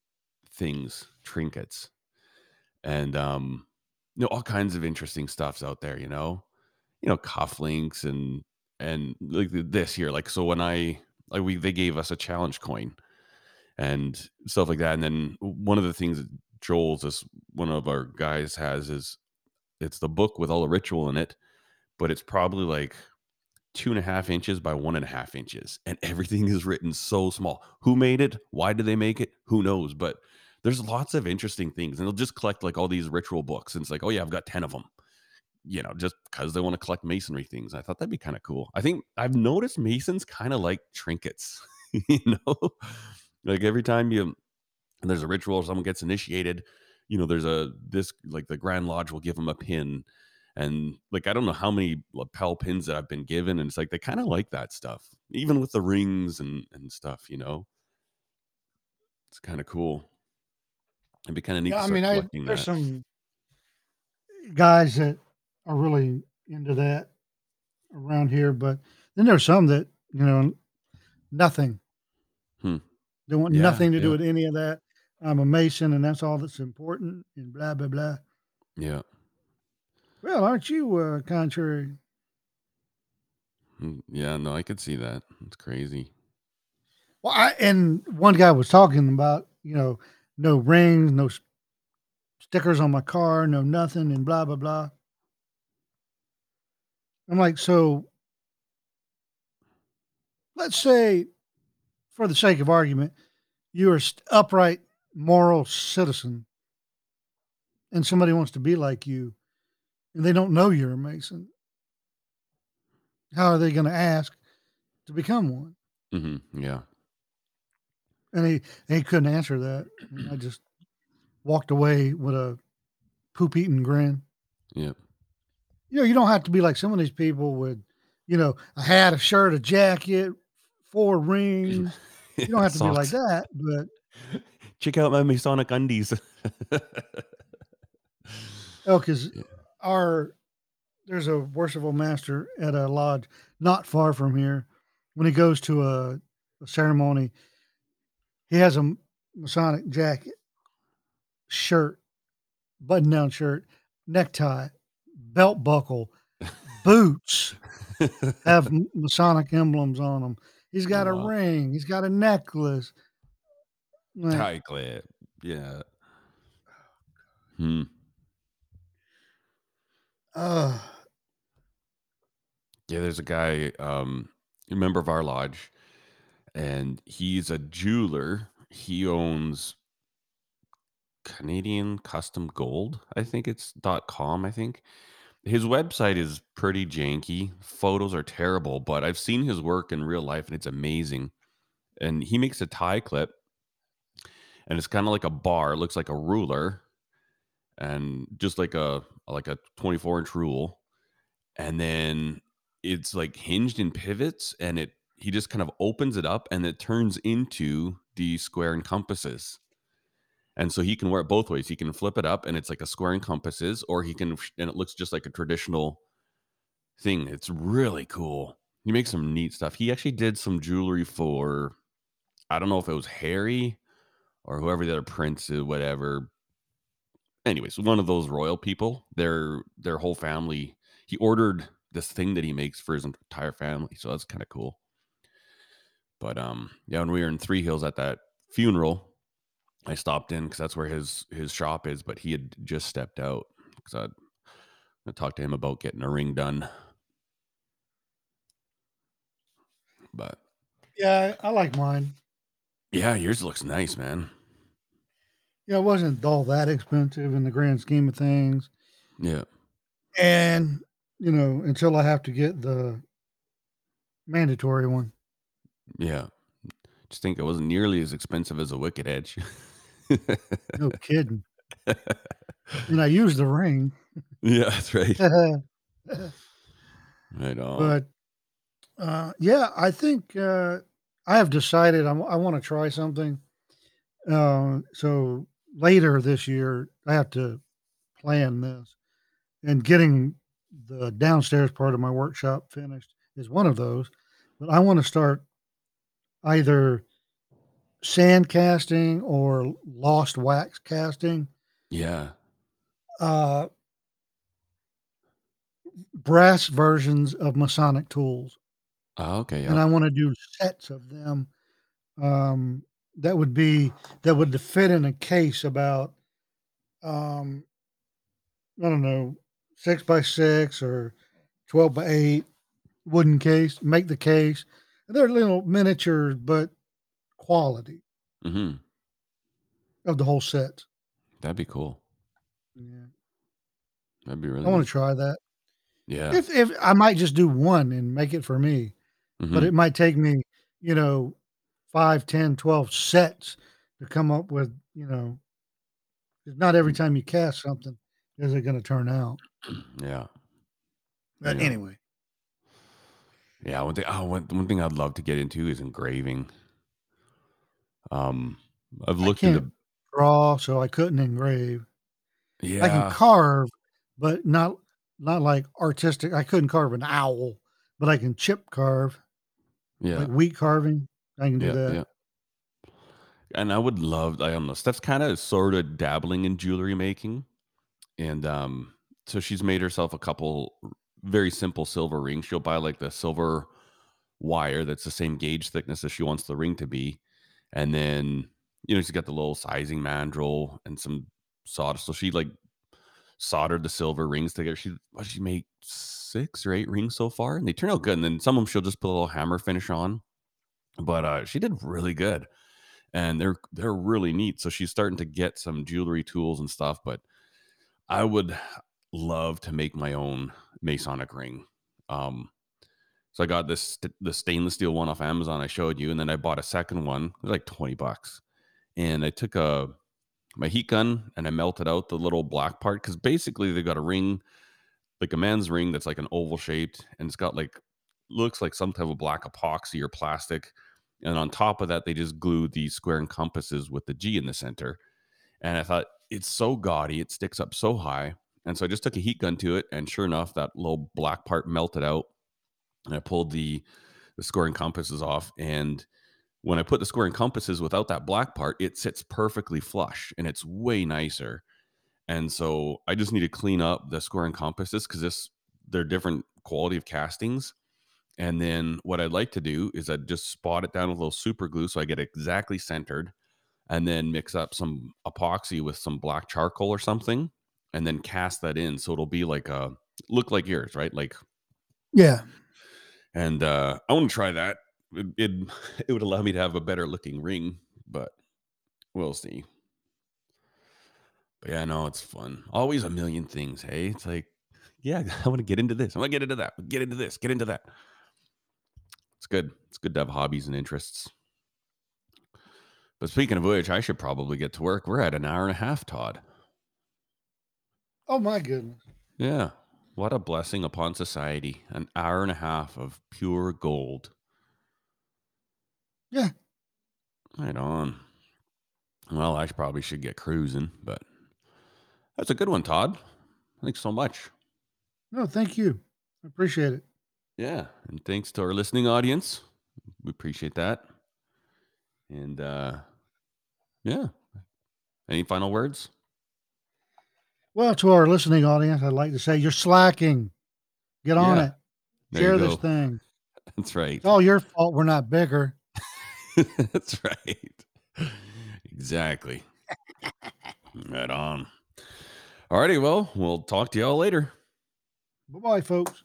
things, trinkets, and um, you know all kinds of interesting stuffs out there. You know, you know cufflinks and and like this here. Like so when I like we they gave us a challenge coin and stuff like that. And then one of the things that Joel's is one of our guys has is it's the book with all the ritual in it, but it's probably like two and a half inches by one and a half inches, and everything is written so small. Who made it? Why did they make it? Who knows? But there's lots of interesting things, and they'll just collect like all these ritual books, and it's like, oh yeah, I've got ten of them. You know, just because they want to collect masonry things. I thought that'd be kind of cool. I think I've noticed masons kind of like trinkets. *laughs* you know, like every time you there's a ritual or someone gets initiated you know there's a this like the grand lodge will give them a pin and like i don't know how many lapel pins that i've been given and it's like they kind of like that stuff even with the rings and and stuff you know it's kind of cool it'd be kind of neat Yeah, to I mean, I there's that some guys that are really into that around here, but then there's some that you know nothing. Hmm. They want Yeah, nothing to do with any of that. I'm a mason, and that's all that's important, and blah blah blah. yeah Well, aren't you uh, contrary? Mm, yeah no i could see that it's crazy Well, I, and one guy was talking about you know no rings, no stickers on my car, no nothing, and blah blah blah. I'm like, so let's say, for the sake of argument, you're an upright, moral citizen, and somebody wants to be like you, and they don't know you're a Mason. How are they going to ask to become one? Mm-hmm. yeah And he and he couldn't answer that. I just walked away with a poop eating grin. Yeah. You know, you don't have to be like some of these people with, you know, a hat, a shirt, a jacket, four rings. You don't have to be like *laughs* that, but Check out my Masonic undies. *laughs* oh, because Yeah. our there's a worshipful master at a lodge not far from here. When he goes to a, a ceremony, he has a Masonic jacket, shirt, button down shirt, necktie, belt buckle, *laughs* boots have *laughs* Masonic emblems on them. He's got a wow. ring. He's got a necklace. Like, Tie clip. Yeah. *sighs* Hmm. uh, Yeah, there's a guy, um, a member of our lodge, and he's a jeweler. He owns Canadian Custom Gold, I think it's com, I think. His website is pretty janky. Photos are terrible, but I've seen his work in real life and it's amazing. And he makes a tie clip and it's kind of like a bar, it looks like a ruler and just like a like a 24 inch rule. And then it's like hinged in pivots and it he just kind of opens it up and it turns into the square and compasses. And so he can wear it both ways. He can flip it up and it's like a square and compasses, or he can and it looks just like a traditional thing. It's really cool. He makes some neat stuff. He actually did some jewelry for I don't know if it was Harry or whoever the other prince is, whatever. Anyways, one of those royal people, their their whole family, he ordered this thing that he makes for his entire family. So that's kind of cool. But um, yeah, when we were in Three Hills at that funeral, I stopped in because that's where his his shop is. But he had just stepped out because I I talked to him about getting a ring done. But yeah, I like mine. yeah, yours looks nice, man. Yeah, it wasn't all that expensive in the grand scheme of things. Yeah, And, you know, until I have to get the mandatory one. Yeah. Just think it wasn't nearly as expensive as a Wicked Edge. No kidding. *laughs* And I used the ring. yeah, that's right. *laughs* Right on. But uh, yeah, I think uh, I have decided I'm, I want to try something. Uh, so later this year, I have to plan this. And getting the downstairs part of my workshop finished is one of those. But I want to start either sand casting or lost wax casting. Yeah. Uh, brass versions of Masonic tools. Oh, okay. and I want to do sets of them. Um, that would be that would fit in a case about, um, I don't know, six by six or twelve by eight wooden case. Make the case. They're little miniatures, but quality hmm of the whole set. That'd be cool. Yeah, That'd be really. I want to try that. Yeah. If if I might just do one and make it for me, but Mhm. it might take me, you know, five, 10, 12 sets to come up with, you know, 'cause not every time you cast something is it going to turn out. *clears throat* yeah. But Yeah. anyway, Yeah. One thing. Oh, one, one thing I'd love to get into is engraving. Um, I've I looked can't into. draw, so I couldn't engrave. Yeah, I can carve, but not not like artistic. I couldn't carve an owl, but I can chip carve, Yeah. like wheat carving. I can do Yeah. that. Yeah. And I would love. I don't know. Steph's kind of sort of dabbling in jewelry making, and um, so she's made herself a couple very simple silver rings. She'll buy like the silver wire that's the same gauge thickness as she wants the ring to be, and then you know she's got the little sizing mandrel and some solder. So she like soldered the silver rings together. She she made six or eight rings so far, and they turn out good. And then some of them she'll just put a little hammer finish on. But uh, she did really good, and they're they're really neat. So she's starting to get some jewelry tools and stuff. But I would love to make my own Masonic ring. Um, so I got this the stainless steel one off Amazon I showed you, and then I bought a second one. It was like twenty bucks, and I took a my heat gun and I melted out the little black part because basically they got a ring like a man's ring that's like an oval shaped and it's got like looks like some type of black epoxy or plastic. And on top of that, they just glue these square and compasses with the G in the center. And I thought it's so gaudy, it sticks up so high. And so I just took a heat gun to it, and sure enough, that little black part melted out. And I pulled the the square and compasses off. And when I put the square and compasses without that black part, it sits perfectly flush and it's way nicer. And so I just need to clean up the square and compasses because this they're different quality of castings. And then what I'd like to do is I'd just spot it down with a little super glue so I get exactly centered and then mix up some epoxy with some black charcoal or something and then cast that in so it'll be like a look like yours, right? Like Yeah. and uh I want to try that. It, it *laughs* it would allow me to have a better looking ring, but we'll see. But yeah, no, it's fun. Always a million things. Hey, it's like, yeah, *laughs* I want to get into this. I want to get into that. Get into this. Get into that. It's good. It's good to have hobbies and interests. But speaking of which, I should probably get to work. We're at an hour and a half, Todd. Oh my goodness. Yeah. What a blessing upon society. An hour and a half of pure gold. Yeah. Right on. Well, I probably should get cruising, but that's a good one, Todd. Thanks so much. No, thank you. I appreciate it. Yeah. And thanks to our listening audience. We appreciate that. And uh yeah. Any final words? Well, to our listening audience, I'd like to say you're slacking. Get on Yeah. it. There Share this *laughs* thing. That's right. It's all your fault we're not bigger. *laughs* That's right. Exactly. right on. All righty. well, we'll talk to y'all later. Bye bye, folks.